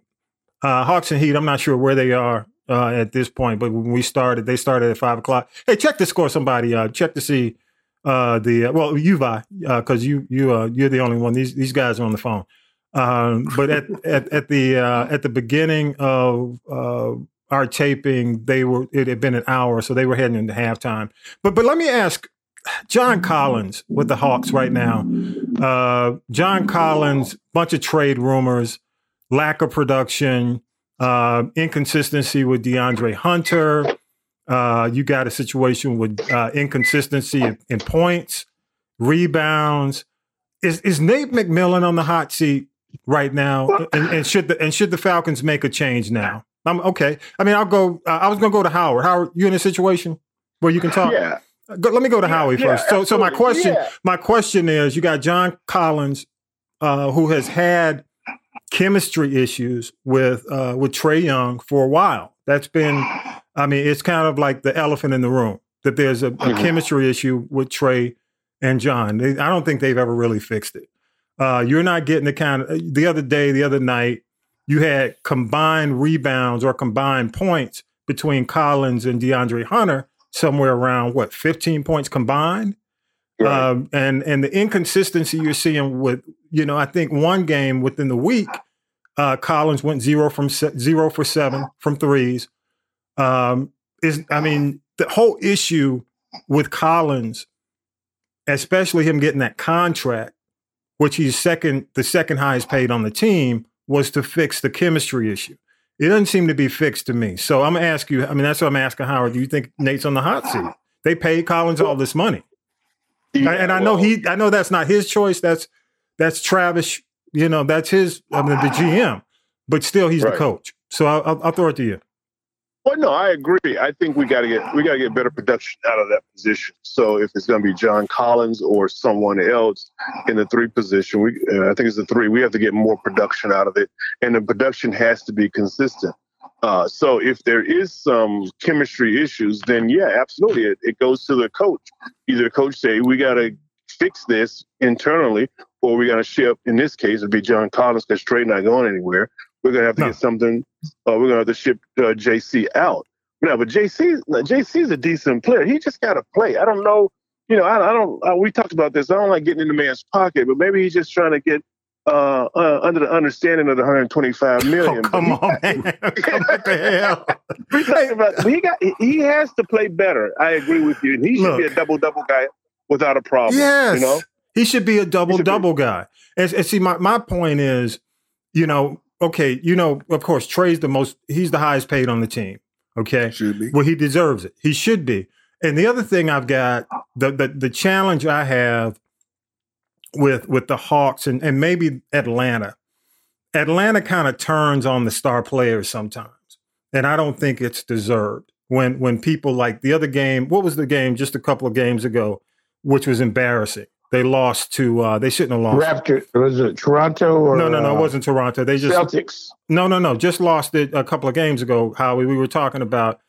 Uh, Hawks and Heat. I'm not sure where they are uh, at this point, but when we started, they started at five o'clock. Hey, check the score. Somebody uh, check to see uh, the uh, well, you Vi, because you you uh, you're the only one. These these guys are on the phone. Um, but at, at at the uh, at the beginning of uh, our taping, they were it had been an hour, so they were heading into halftime. But but let me ask John Collins with the Hawks right now. Uh, John Collins, bunch of trade rumors, lack of production, uh, inconsistency with DeAndre Hunter. Uh, you got a situation with uh, inconsistency in, in points, rebounds. Is is Nate McMillan on the hot seat right now? And, and should the and should the Falcons make a change now? I'm okay. I mean, I'll go. Uh, I was going to go to Howard. Howard, you in a situation where you can talk? Yeah. Go, let me go to Howie yeah, first. So, so my question, Yeah. my question is: You got John Collins, uh, who has had chemistry issues with uh, with Trae Young for a while. That's been, I mean, it's kind of like the elephant in the room that there's a, a Mhm. chemistry issue with Trae and John. They, I don't think they've ever really fixed it. Uh, you're not getting the kind of the other day, the other night, you had combined rebounds or combined points between Collins and DeAndre Hunter somewhere around what 15 points combined. Right. Um, and and the inconsistency you're seeing with you know I think one game within the week, uh, Collins went zero from se- zero for seven from threes. Um, is I mean the whole issue with Collins, especially him getting that contract, which he's second the second highest paid on the team, was to fix the chemistry issue. It doesn't seem to be fixed to me. So I'm gonna ask you. I mean, that's what I'm asking Howard. Do you think Nate's on the hot seat? They paid Collins all this money, Yeah, and I know well, he. I know that's not his choice. That's that's Travis. You know, that's his. I mean, the GM, but still, he's the coach. So I'll, I'll, I'll throw it to you. Well, no, I agree. I think we got to get we got to get better production out of that position. So if it's going to be John Collins or someone else in the three position, we uh, I think it's the three. We have to get more production out of it, and the production has to be consistent. Uh, so if there is some chemistry issues, then yeah, absolutely, it, it goes to the coach. Either the coach say we got to fix this internally, or we got to ship. In this case, it'd be John Collins because Trae not going anywhere. We're gonna have to No. get something uh, we're gonna have to ship uh, JC out. No, but JC JC's a decent player. He just got to play. I don't know. You know, I, I don't. Uh, we talked about this. I don't like getting in the man's pocket, but maybe he's just trying to get uh, uh, under the understanding of the 125 [laughs] million. Oh, [laughs] come on, man! Come what the hell? we talked about he got he has to play better. I agree with you. And he should be a double double guy without a problem. Yes. You know. He should be a double should be. double guy. And, and see, my, my point is, you know, okay, you know, of course, Trae's the most, he's the highest paid on the team. Okay. Should be. Well, he deserves it. He should be. And the other thing I've got, the the, the challenge I have with with the Hawks and, and maybe Atlanta, Atlanta kind of turns on the star players sometimes. And I don't think it's deserved. When when people like the other game, what was the game just a couple of games ago, which was embarrassing. They lost to uh they shouldn't have lost. Raptor was it Toronto or no, no, no, uh, it wasn't Toronto. They just Celtics? no, no, no. Just lost it a couple of games ago. Howie, we were talking about.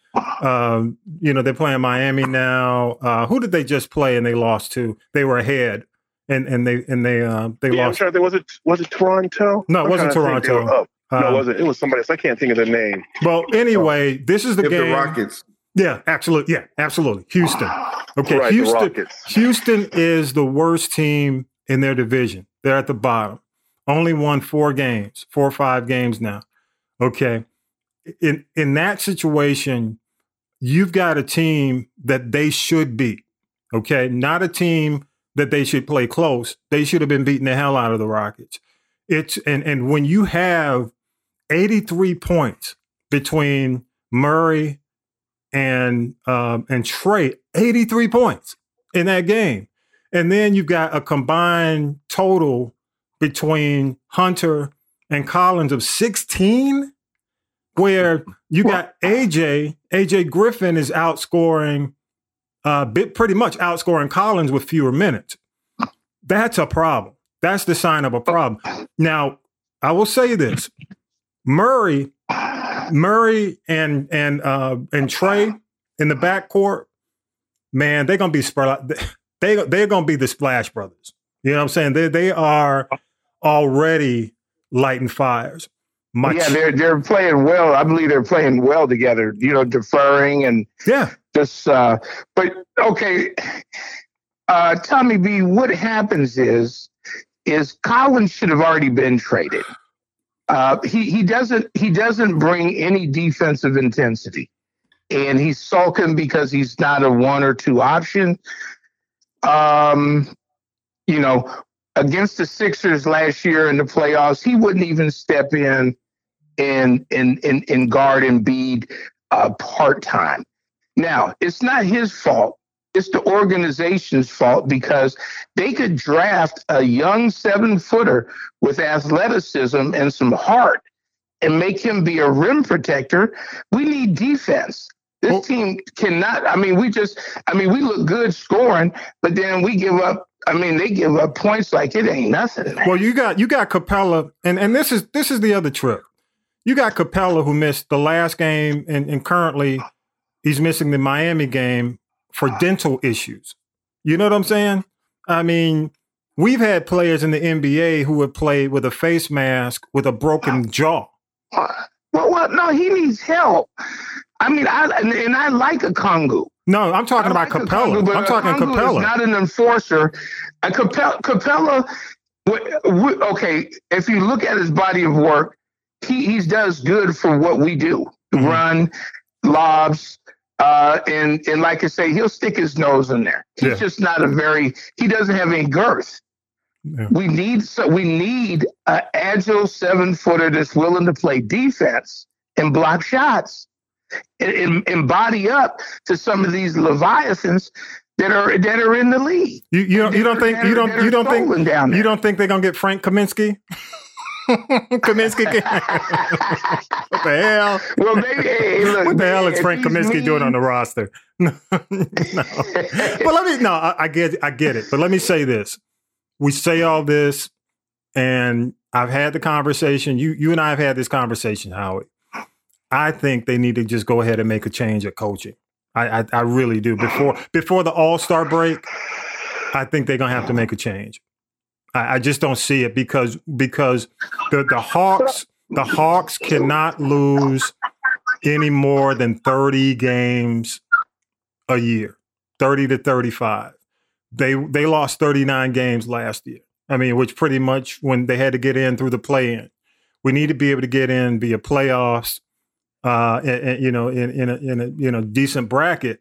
Um, you know, they're playing Miami now. Uh, who did they just play and they lost to? They were ahead, and and they and they uh, they Yeah, I'm lost. trying to think. Was it was it Toronto? No, it I'm wasn't trying to think they were Toronto. up. No, it Um, wasn't. It was somebody else. I can't think of the name. well, anyway, this is the If game. the Rockets, Yeah, absolutely. Yeah, absolutely. Houston. Okay, right, Houston. Houston is the worst team in their division. They're at the bottom. Only won four games, four or five games now. Okay. In in that situation, you've got a team that they should beat. Okay. Not a team that they should play close. They should have been beating the hell out of the Rockets. It's and and when you have 83 points between Murray and um, and Trae, 83 points in that game. And then you've got a combined total between Hunter and Collins of 16, where you got AJ, AJ Griffin is outscoring, uh, bit pretty much outscoring Collins with fewer minutes. That's a problem. That's the sign of a problem. Now, I will say this: Murray, Murray, and and uh, and Trae in the backcourt, man, they're gonna be spl- they they're gonna be the Splash Brothers. You know what I'm saying? They they are already lighting fires. Yeah, they're they're playing well. I believe they're playing well together. You know, deferring and yeah. just. Uh, but okay, uh, Tommy B. What happens is is Collins should have already been traded. Uh, he he doesn't he doesn't bring any defensive intensity, and he's sulking because he's not a one or two option. Um, you know, against the Sixers last year in the playoffs, he wouldn't even step in and and and, and guard Embiid uh, part time. Now, it's not his fault. It's the organization's fault because they could draft a young seven footer with athleticism and some heart and make him be a rim protector. We need defense. This Well- team cannot. I mean, we just. I mean, we look good scoring, but then we give up. I mean, they give up points like it ain't nothing. Well, you got you got Capela, and and this is this is the other trip. You got Capela who missed the last game, and, and currently he's missing the Miami game for dental issues. You know what I'm saying? I mean, we've had players in the NBA who have played with a face mask with a broken jaw. Well, well, no, he needs help. I mean, I and, I like Okongwu. No, I'm talking I about like Capela. Kongu, I'm talking Kongu is Capela. not an enforcer. A Capela, Capela okay, if you look at his body of work, he, he does good for what we do. Mhm. Run, lobs, uh, and and like I say, he'll stick his nose in there. He's Yeah. just not a very. He doesn't have any girth. Yeah. We need so we need an agile seven footer that's willing to play defense and block shots and, and, and body up to some of these leviathans that are that are in the league. You you don't, you don't think you don't you don't think you don't think they're gonna get Frank Kaminsky? [laughs] [laughs] Kaminsky, [laughs] what the hell? Well, maybe hey, look, What the hell is Frank Kaminsky doing on the roster? [laughs] no. But let me no, I, I get I get it. But let me say this: we say all this, and I've had the conversation. You you and I have had this conversation, Howard. I think they need to just go ahead and make a change at coaching. I I, I really do. Before before the All Star break, I think they're gonna have to make a change. I, I just don't see it because because the the Hawks the Hawks cannot lose any more than 30 games a year 30 to 35 they they lost 39 games last year. I mean which pretty much when they had to get in through the play in we need to be able to get in via playoffs uh and, and, you know in in a, in a you know decent bracket.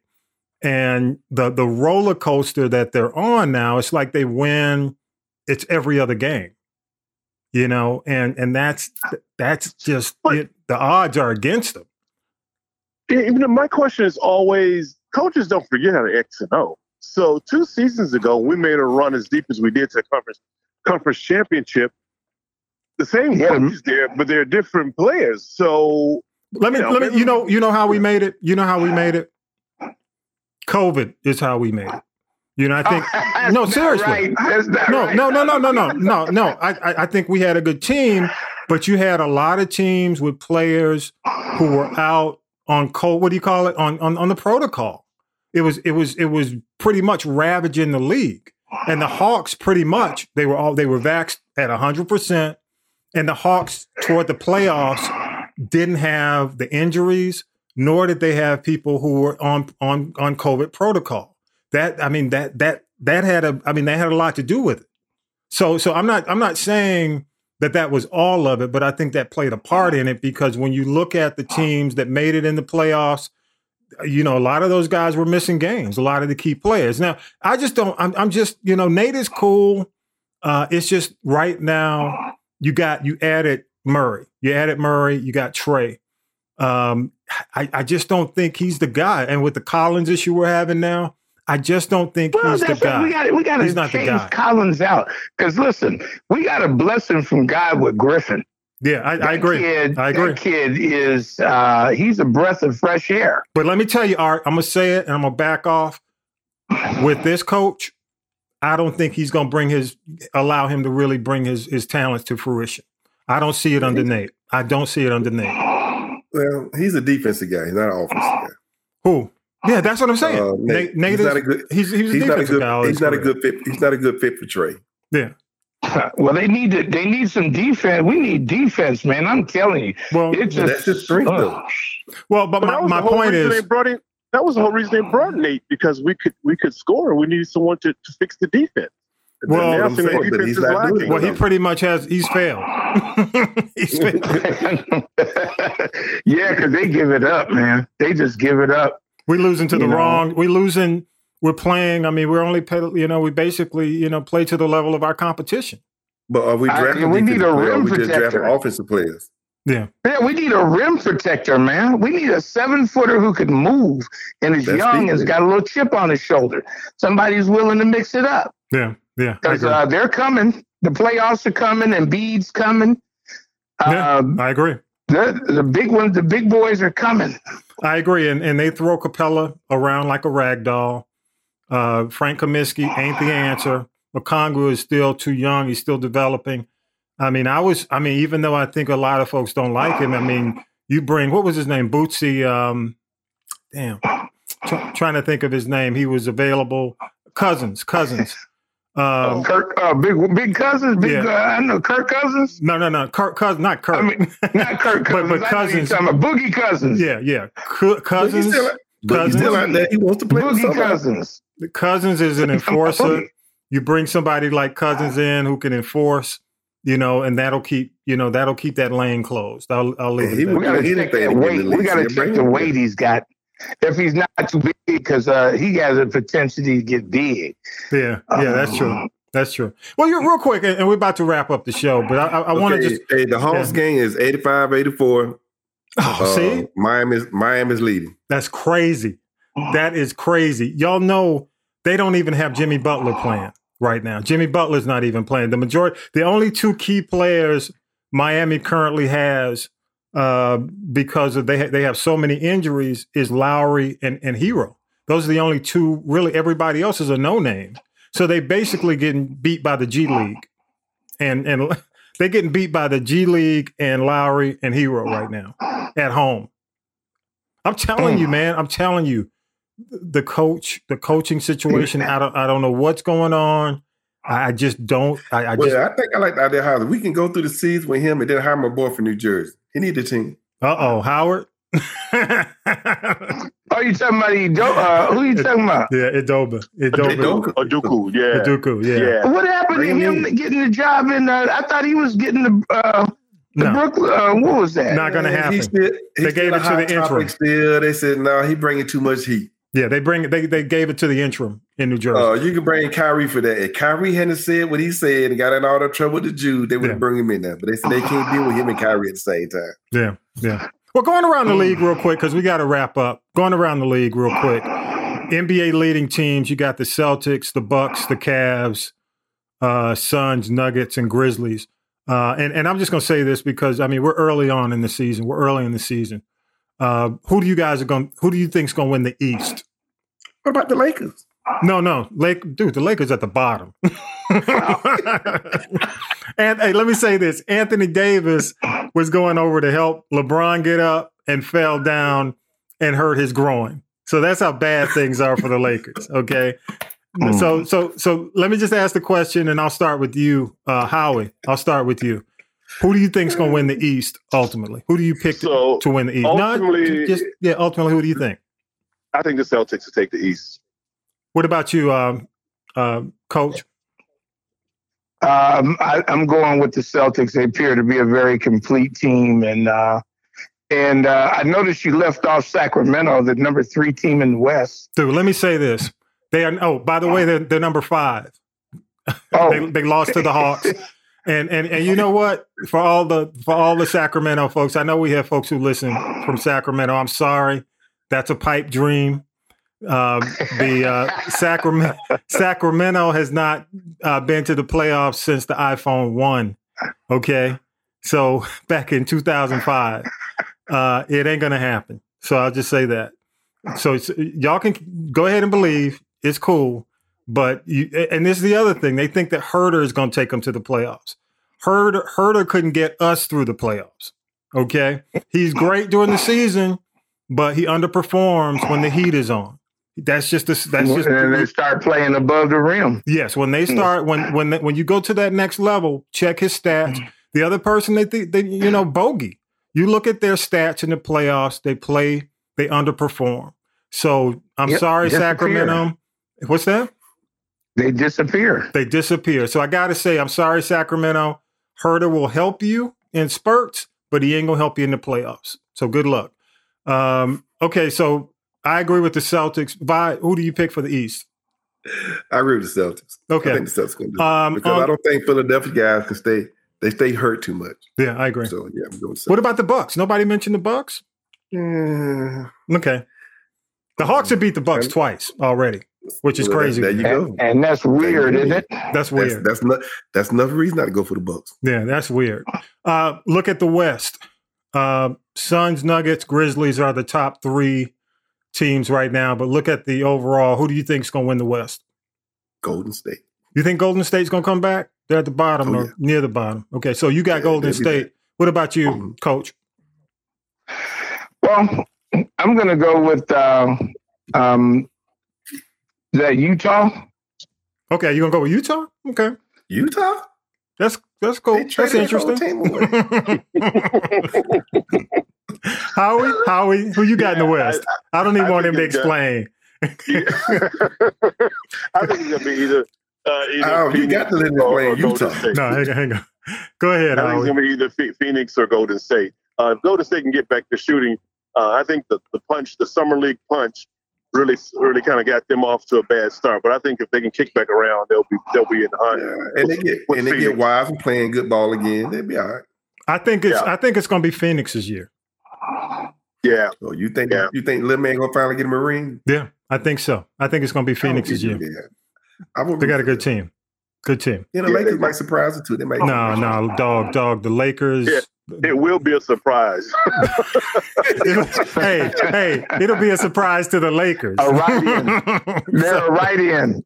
And the the roller coaster that they're on now it's like they win it's every other game you know and and that's that's just But- it, the odds are against them even though my question is always coaches don't forget how to X and O. So two seasons ago, we made a run as deep as we did to the conference conference championship. The same Yeah. coaches there, but they're different players. So Let me You know, let me maybe- you know you know how we made it. You know how we made it. [sighs] COVID is how we made it. You know, I think [laughs] That's no, seriously. right. No, right. no, no, no, no, no, [laughs] no, no. I, I I think we had a good team, but you had a lot of teams with players who were out on cold. What do you call it? On on on the protocol. It was it was it was pretty much ravaging the league. And the Hawks pretty much they were all they were vaxxed at hundred percent. And the Hawks toward the playoffs didn't have the injuries, nor did they have people who were on on on COVID protocol. That I mean that that that had a I mean that had a lot to do with it. So so I'm not I'm not saying that that was all of it, but I think that played a part in it because when you look at the teams that made it in the playoffs, you know a lot of those guys were missing games. A lot of the key players. Now I just don't. I'm, I'm just you know Nate is cool. Uh, it's just right now you got you added Murray, you added Murray, you got Trae. Um, I, I just don't think he's the guy. And with the Collins issue we're having now, I just don't think Well, he's the that's what guy. we got. We got to not the change guy. Collins out because listen, we got a blessing from God with Griffin. yeah, I, I agree. Kid, I agree. That kid is uh, he's a breath of fresh air. But let me tell you, Art, I'm gonna say it and I'm gonna back off. With this coach, I don't think he's gonna bring his allow him to really bring his his talents to fruition. I don't see it under Nate. I don't see it under Nate. Well, he's a defensive guy. He's not an offensive guy. Who? Yeah, that's what I'm saying. Uh, Nate, Nate, Nate he's is not a good. he's he's a He's not a good. guy. He's not a good fit. He's not a good fit for Trae. Yeah. [laughs] Well, they need to. They need some defense. We need defense, man. I'm telling you. Well, it's just, that's his strength, though. well, but But my, my point is, they brought in. That was the whole reason they brought Nate because we could we could score. We needed someone to, to fix the defense. Well, the saying, defense he's is not doing lacking. it. well, he pretty much has. He's failed. [laughs] he's [laughs] failed. yeah, because they give it up, man. They just give it up. We losing to the know. wrong. We losing. We're playing. I mean, we're only. pay- You know, we basically you know play to the level of our competition. But are we I- drafting? we need a players, or rim we just drafting protector. offensive players. Yeah. Yeah, we need a rim protector, man. We need a seven footer who can move and is That's young and has got a little chip on his shoulder. Somebody who's willing to mix it up. Yeah. Yeah. Because uh, they're coming. The playoffs are coming and Bede's coming. Yeah. Um, I agree. the, the big ones, the big boys are coming. I agree. And and they throw Capela around like a rag doll. Uh, Frank Kaminsky ain't the answer. Okongwu is still too young. He's still developing. I mean, I was. I mean, even though I think a lot of folks don't like him, I mean, you bring what was his name, Bootsy. Um, damn, Try- trying to think of his name. He was available. Cousins, Cousins. Um, Kirk, uh, big big cousins, big. Yeah. Uh, I know Kirk Cousins. no, no, no. Kirk Cousins, not Kirk. I mean, not [laughs] Kirk But- Cousins. but I know you're Cousins- talking about Boogie Cousins. yeah, yeah. Co- But he's Cousins. still, but he's still out there. He wants to play Boogie somebody. Cousins. Cousins is an [laughs] enforcer. you bring somebody like Cousins in who can enforce, you know, and that'll keep, you know, that'll keep that lane closed. I'll, I'll leave Yeah, it he We got to He check didn't that weight. We got to check the weight he's got. If he's not too big, because uh, he has a potential to get big. Yeah, yeah, that's true. Um, That's true. Well, you're real quick, and we're about to wrap up the show, but I, I, I want to just. Hey, the Hawks yeah. game is 85 84. Oh, Uh, see, Miami's Miami's leading. that's crazy. That is crazy. Y'all know they don't even have Jimmy Butler playing right now. Jimmy Butler's not even playing. The majority, the only two key players Miami currently has uh, because of they they have so many injuries is Lowry and, and Herro. Those are the only two. Really, everybody else is a no name. So they basically getting beat by the G League, and and [laughs] they're getting beat by the G League and Lowry and Herro right now at home. I'm telling you, man. I'm telling you, the coach, the coaching situation. [clears throat] I don't, I don't know what's going on. I I just don't. I, I Well, just. I think I like the idea how we can go through the season with him and then hire my boy from New Jersey. He need a team. Uh oh, Howard. [laughs] Oh, you talking about Edo? Uh, who you talking about? Yeah, Idoba. Idoba. Idoka. Aduku, yeah, Iduku, yeah. yeah. What happened to Bring him him getting the job in? Uh, I thought he was getting the uh, the No, Brooklyn. Uh, what was that? not going to happen. He still, he They gave a it to the interim. Still, they said no. He bringing too much heat. Yeah, they bring they they gave it to the interim in New Jersey. Uh, you can bring Kyrie for that. If Kyrie hadn't said what he said and got in all the trouble with the Jew, they would Yeah. bring him in there. But they said they [sighs] can't deal with him and Kyrie at the same time. Yeah, yeah. Well, going around the league real quick because we got to wrap up. Going around the league real quick. NBA leading teams. You got the Celtics, the Bucks, the Cavs, uh, Suns, Nuggets, and Grizzlies. Uh, and and I'm just going to say this because I mean we're early on in the season. We're early in the season. Uh, who do you guys are going? Who do you think's going to win the East? What about the Lakers? No, no, Lake, dude, the Lakers at the bottom. [laughs] and hey, let me say this: Anthony Davis was going over to help LeBron get up and fell down and hurt his groin. So that's how bad things are for the Lakers. Okay. So, so, so let me just ask the question, and I'll start with you, uh, Howie. I'll start with you. Who do you think's going to win the East ultimately? Who do you pick to, So, to win the East? ultimately- just yeah. Ultimately, who do you think? I think the Celtics will take the East. What about you, um, uh, Coach? Um, I, I'm going with the Celtics. They appear to be a very complete team, and uh, and uh, I noticed you left off Sacramento, the number three team in the West. Dude, let me say this. They are oh, by the way, they're, they're number five. Oh, [laughs] They, they lost to the Hawks. And, and and you know what? For all the for all the Sacramento folks, I know we have folks who listen from Sacramento. I'm sorry, that's a pipe dream. Um, the uh, [laughs] Sacramento Sacramento has not uh, been to the playoffs since the iPhone one. Okay, so [laughs] back in 2005, uh, it ain't gonna happen. So I'll just say that. So y'all can go ahead and believe it's cool, but you and this is the other thing. They think that Huerter is going to take them to the playoffs. Huerter Huerter couldn't get us through the playoffs. Okay, he's great during the season, but he underperforms when the heat is on. That's just the, that's just and they start playing above the rim. Yes, when they start when when when you go to that next level, check his stats. The other person they think they you know bogey. You look at their stats in the playoffs. They play. They underperform. So I'm Yep, sorry. Sacramento. What's that? They disappear. They disappear. So I got to say, I'm sorry, Sacramento. Huerter will help you in spurts, but he ain't gonna help you in the playoffs. So good luck. Um, okay, so I agree with the Celtics. Vi, who do you pick for the East? I agree with the Celtics. I Okay. think the Celtics going to do it. Um, because I um, don't think Philadelphia guys can stay. They stay hurt too much. yeah, I agree. So yeah, I'm going. What about the Bucks? Nobody mentioned the Bucks. about? Okay. The Hawks have beat the Bucks twice already, which is Well, crazy. There you go. and that's weird, isn't it? That's That's weird. that's not that's enough reason not to go for the Bucks. Yeah, that's weird. Uh, look at the West. Uh, Suns, Nuggets, Grizzlies are the top three teams right now. But look at the overall. Who do you think is going to win the West? Golden State. You think Golden State's going to come back? They're at the bottom Oh, or yeah. near the bottom. Okay, so you got Yeah, Golden they'll State. What about you, Mhm. Coach? Well, I'm going to go with uh, um, is that Utah. Okay, you gonna go with Utah? Okay, Utah. that's that's cool. That's traded their whole interesting. team away. [laughs] Howie, Howie, who you got in the West? I, don't even I want him to think it's, explain. [laughs] I think it's gonna be either. Uh, either Oh, you got to let me or- or explain Utah. No, hang on, hang on. Go ahead, I think it's gonna be either Phoenix or Golden State. Uh, if Golden State can get back to shooting, uh, I think the, the punch, the summer league punch, really really kind of got them off to a bad start. But I think if they can kick back around, they'll be they'll be in the hunt. Yeah, and they get and they get wise and playing good ball again. They'll be all right. I think it's yeah. I think it's going to be Phoenix's year. Yeah. So you think yeah. you think Little Man gonna finally get him a ring? Yeah, I think so. I think it's gonna be Phoenix's year. I they got a good team. Good team. Yeah, the yeah, Lakers might surprise it too. They might. No, no, dog, dog. The Lakers. Yeah. It will be a surprise. [laughs] hey, hey, it'll be a surprise to the Lakers. A right in. [laughs] They're so, right in.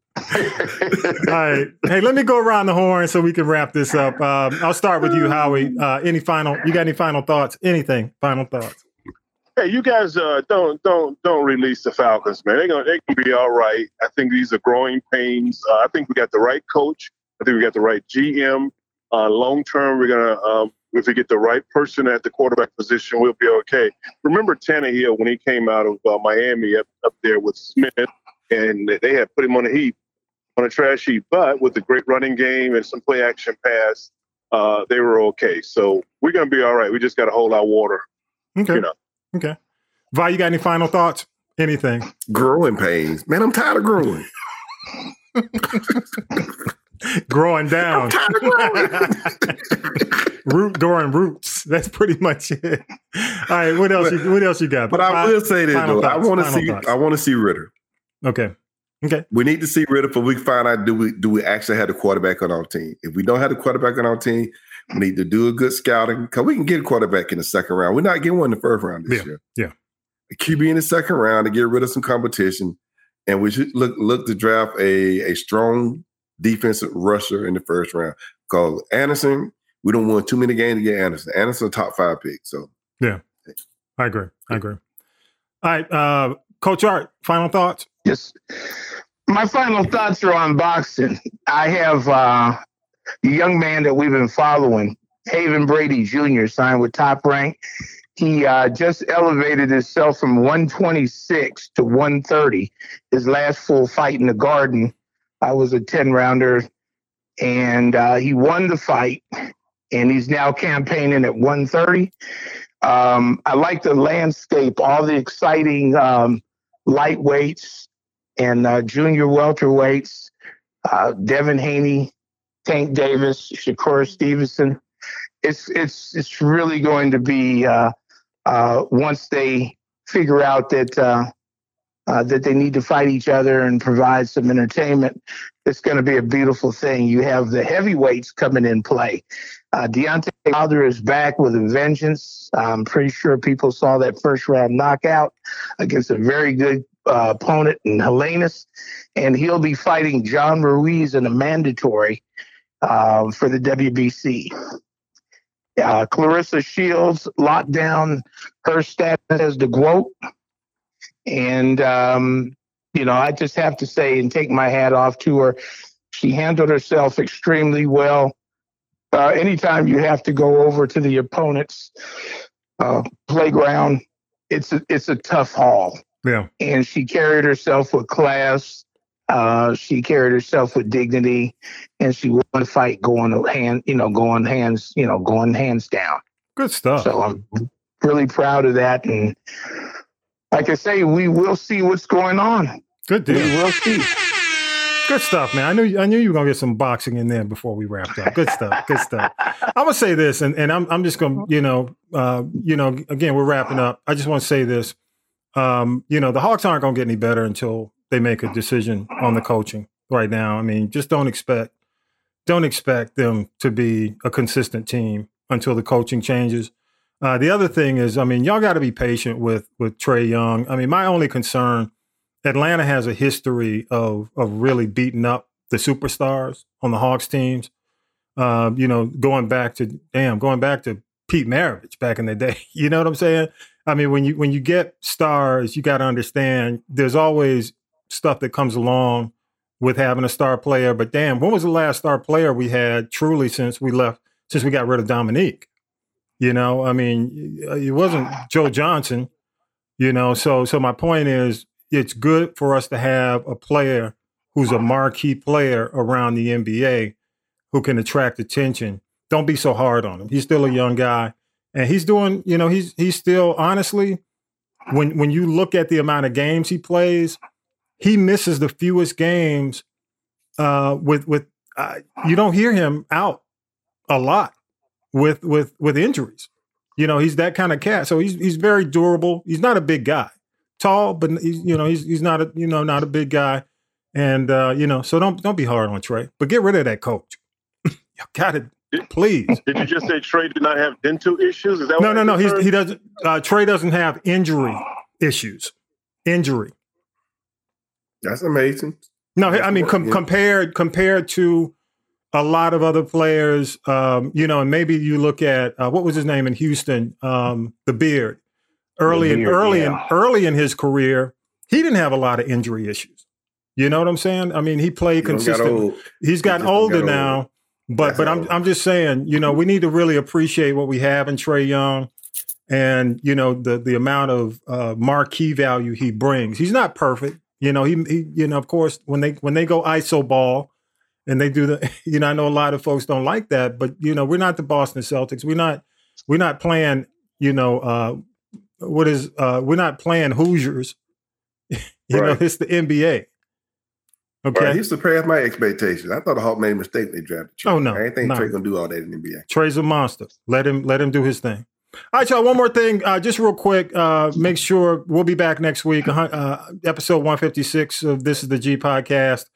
all right. Hey, let me go around the horn so we can wrap this up. Um, I'll start with you, Howie. Uh, any final? You got any final thoughts? Anything? Final thoughts? Hey, you guys uh, don't don't don't release the Falcons, man. They're gonna they can be all right. I think these are growing pains. Uh, I think we got the right coach. I think we got the right GM. Uh, long term, we're gonna um, if we get the right person at the quarterback position, we'll be okay. Remember Tannehill when he came out of uh, Miami up, up there with Smith, and they had put him on a heap, on a trash heap. But with a great running game and some play action pass, uh, they were okay. So we're gonna be all right. We just got to hold our water. Okay. You know. Okay. Vi, you got any final thoughts? Anything? Growing pains, man. I'm tired of growing. [laughs] growing down. [laughs] Root growing roots. That's pretty much it. All right. What else? But, you, what else you got? But I will say this though. Thoughts, I want to see. Thoughts. I want to see Ridder. Okay. Okay. We need to see Ridder for we find out do we do we actually have the quarterback on our team. If we don't have the quarterback on our team, we need to do a good scouting because we can get a quarterback in the second round. We're not getting one in the first round this yeah. year. Yeah. A QB in the second round to get rid of some competition. And we should look look to draft a, a strong defensive rusher in the first round. Because Anderson, we don't want too many games to get Anderson. Anderson top five pick. So yeah, I agree. I agree. All right, uh, Coach Art, final thoughts. Yes, my final thoughts are on boxing. I have uh, a young man that we've been following, Haven Brady Jr., signed with Top Rank. He uh, just elevated himself from 126 to 130. His last full fight in the Garden, I was a 10 rounder, and uh, he won the fight and he's now campaigning at 130. Um, I like the landscape, all the exciting um, lightweights and uh, junior welterweights. Uh, Devin Haney, Tank Davis, Shakur Stevenson. It's it's it's really going to be uh, uh once they figure out that uh, that they need to fight each other and provide some entertainment. It's going to be a beautiful thing. You have the heavyweights coming in play. Uh, Deontay Wilder is back with a vengeance. I'm pretty sure people saw that first round knockout against a very good uh, opponent in Helenius, and he'll be fighting John Ruiz in a mandatory uh, for the WBC. Uh, Claressa Shields locked down her status as the GOAT. And, um, you know, I just have to say and take my hat off to her. She handled herself extremely well. Uh, anytime you have to go over to the opponent's uh, playground, it's a, it's a tough haul. Yeah. And she carried herself with class. Uh, she carried herself with dignity, and she won the fight going hand, you know, going hands, you know, going hands down. Good stuff. So I'm really proud of that, and like I say, we will see what's going on. Good deal. We will see. Good stuff, man. I knew I knew you were gonna get some boxing in there before we wrapped up. Good stuff. Good stuff. I'm gonna say this, and, and I'm I'm just gonna you know uh, you know again we're wrapping up. I just want to say this. Um, you know the Hawks aren't gonna get any better until they make a decision on the coaching right now. I mean, just don't expect don't expect them to be a consistent team until the coaching changes. Uh, the other thing is, I mean, y'all got to be patient with with Trae Young. I mean, my only concern, Atlanta has a history of of really beating up the superstars on the Hawks teams. Uh, you know, going back to damn, going back to Pete Maravich back in the day. [laughs] You know what I'm saying? I mean, when you when you get stars, you got to understand there's always stuff that comes along with having a star player. But damn, when was the last star player we had truly since we left since we got rid of Dominique? You know, I mean, it wasn't Joe Johnson. You know, so so my point is, it's good for us to have a player who's a marquee player around the NBA who can attract attention. Don't be so hard on him. He's still a young guy, and he's doing. You know, he's he's still honestly, when when you look at the amount of games he plays, he misses the fewest games. Uh, with with uh, you don't hear him out a lot with with with injuries. You know, he's that kind of cat. So he's he's very durable. He's not a big guy, tall, but he's you know he's he's not a you know not a big guy. And uh, you know, so don't don't be hard on Trae, but get rid of that coach. you got it, please. Did you just say Trae did not have dental issues? Is that No, what no, no. just He's, he doesn't. Uh, Trae doesn't have injury issues. Injury. That's amazing. No, I mean com- compared compared to a lot of other players, um, you know, and maybe you look at uh, what was his name in Houston, um, the Beard. Early in Beard, early in yeah. early in his career, he didn't have a lot of injury issues. You know what I'm saying? I mean, he played You don't got consistent. He's gotten older got now, but That's but I'm. I'm just saying, you know, we need to really appreciate what we have in Trae Young, and you know the the amount of uh, marquee value he brings. He's not perfect, you know. He, he you know of course when they when they go iso ball, and they do the [laughs] you know I know a lot of folks don't like that, but you know we're not the Boston Celtics. We're not we're not playing you know uh, what is uh, we're not playing Hoosiers. [laughs] you know it's the NBA. Okay. Right, he surpassed my expectations. I thought the Hawk made a mistake they drafted Trae. Oh, no, I ain't think no. Trae gonna do all that in the NBA. Trae's a monster. Let him let him do his thing. All right, y'all. One more thing, uh, just real quick. Uh, make sure we'll be back next week. Uh, uh, episode one fifty six of this is the G podcast.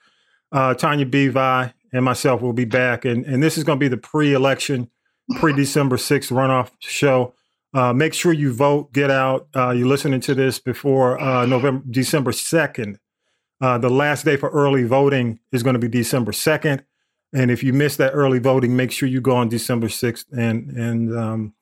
Uh, Tanya B. Vi and myself will be back, and and this is going to be the pre election, pre December sixth runoff show. Uh, make sure you vote. Get out. Uh, you're listening to this before uh, November December second. Uh, the last day for early voting is going to be December second. And if you miss that early voting, make sure you go on December sixth and and um,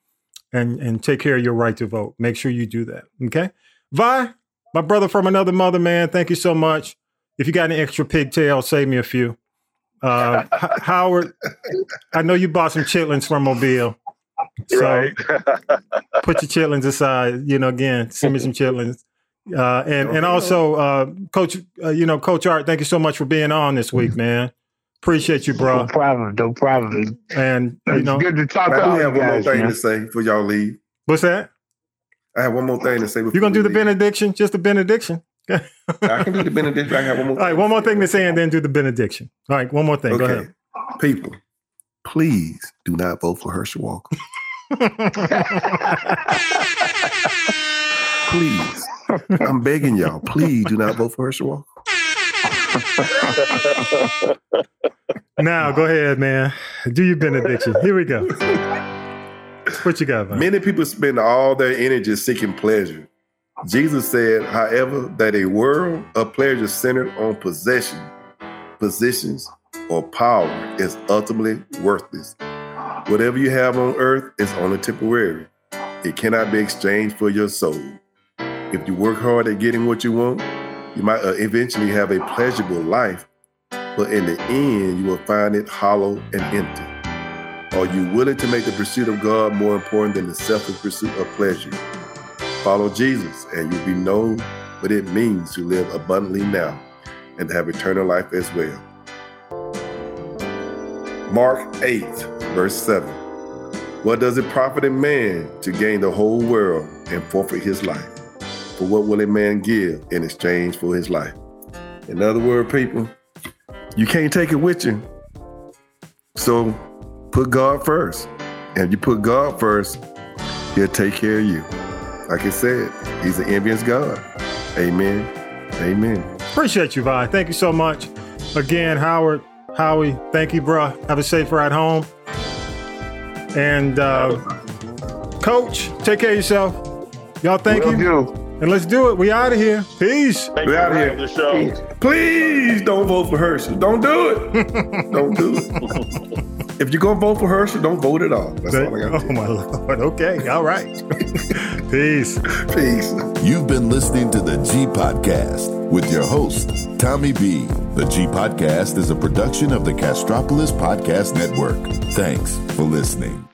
and and take care of your right to vote. Make sure you do that. Okay, Vi, my brother from another mother, man. Thank you so much. If you got any extra pigtails, save me a few. Uh, [laughs] H- Howard, I know you bought some chitlins from Mobile, so right. [laughs] put your chitlins aside. You know, again, send me some chitlins. Uh, and and also, uh, Coach, uh, you know, Coach Art, thank you so much for being on this week, man. Appreciate you, bro. No bro. problem. No problem. And you It's know, good to talk I to do all have one more thing man. to say before y'all leave. what's that? I have one more thing to say. You're gonna do the leave. benediction? Just the benediction? All I can do the benediction. I have one more. right, one more thing to say, and then do the benediction. All right, one more thing. Go ahead. people, please do not vote for Herschel Walker. [laughs] Please, I'm begging y'all. Please do not vote for Herschel Walker. now, go ahead, man. Do your benediction. Here we go. What you got, man? Many people spend all their energy seeking pleasure. Jesus said, however, that a world of pleasure centered on possession, positions, or power is ultimately worthless. Whatever you have on earth is only temporary. It cannot be exchanged for your soul. If you work hard at getting what you want, you might uh, eventually have a pleasurable life, but in the end, you will find it hollow and empty. Are you willing to make the pursuit of God more important than the selfish pursuit of pleasure? Follow Jesus, and you'll be known what it means to live abundantly now and to have eternal life as well. Mark 8, verse 7. What does it profit a man to gain the whole world and forfeit his life? For what will a man give in exchange for his life? In other words, people, you can't take it with you. So put God first. And if you put God first, He'll take care of you. Like I said, He's an envious God. Amen. Amen. Appreciate you, Vi. Thank you so much. Again, Howard, Howie, thank you, bruh. Have a safe ride home. And uh, Coach, take care of yourself. Y'all, thank Will you. do. And let's do it. We out of here. Peace. Thank We out of here. the show. Please don't vote for Herschel. Don't do it. [laughs] don't do it. [laughs] If you're going to vote for Herschel, don't vote at all. That's all I got Oh, to my [laughs] Lord. Okay. All right. [laughs] Peace. Peace. You've been listening to the G Podcast with your host, Tommy B. The G Podcast is a production of the Castropolis Podcast Network. Thanks for listening.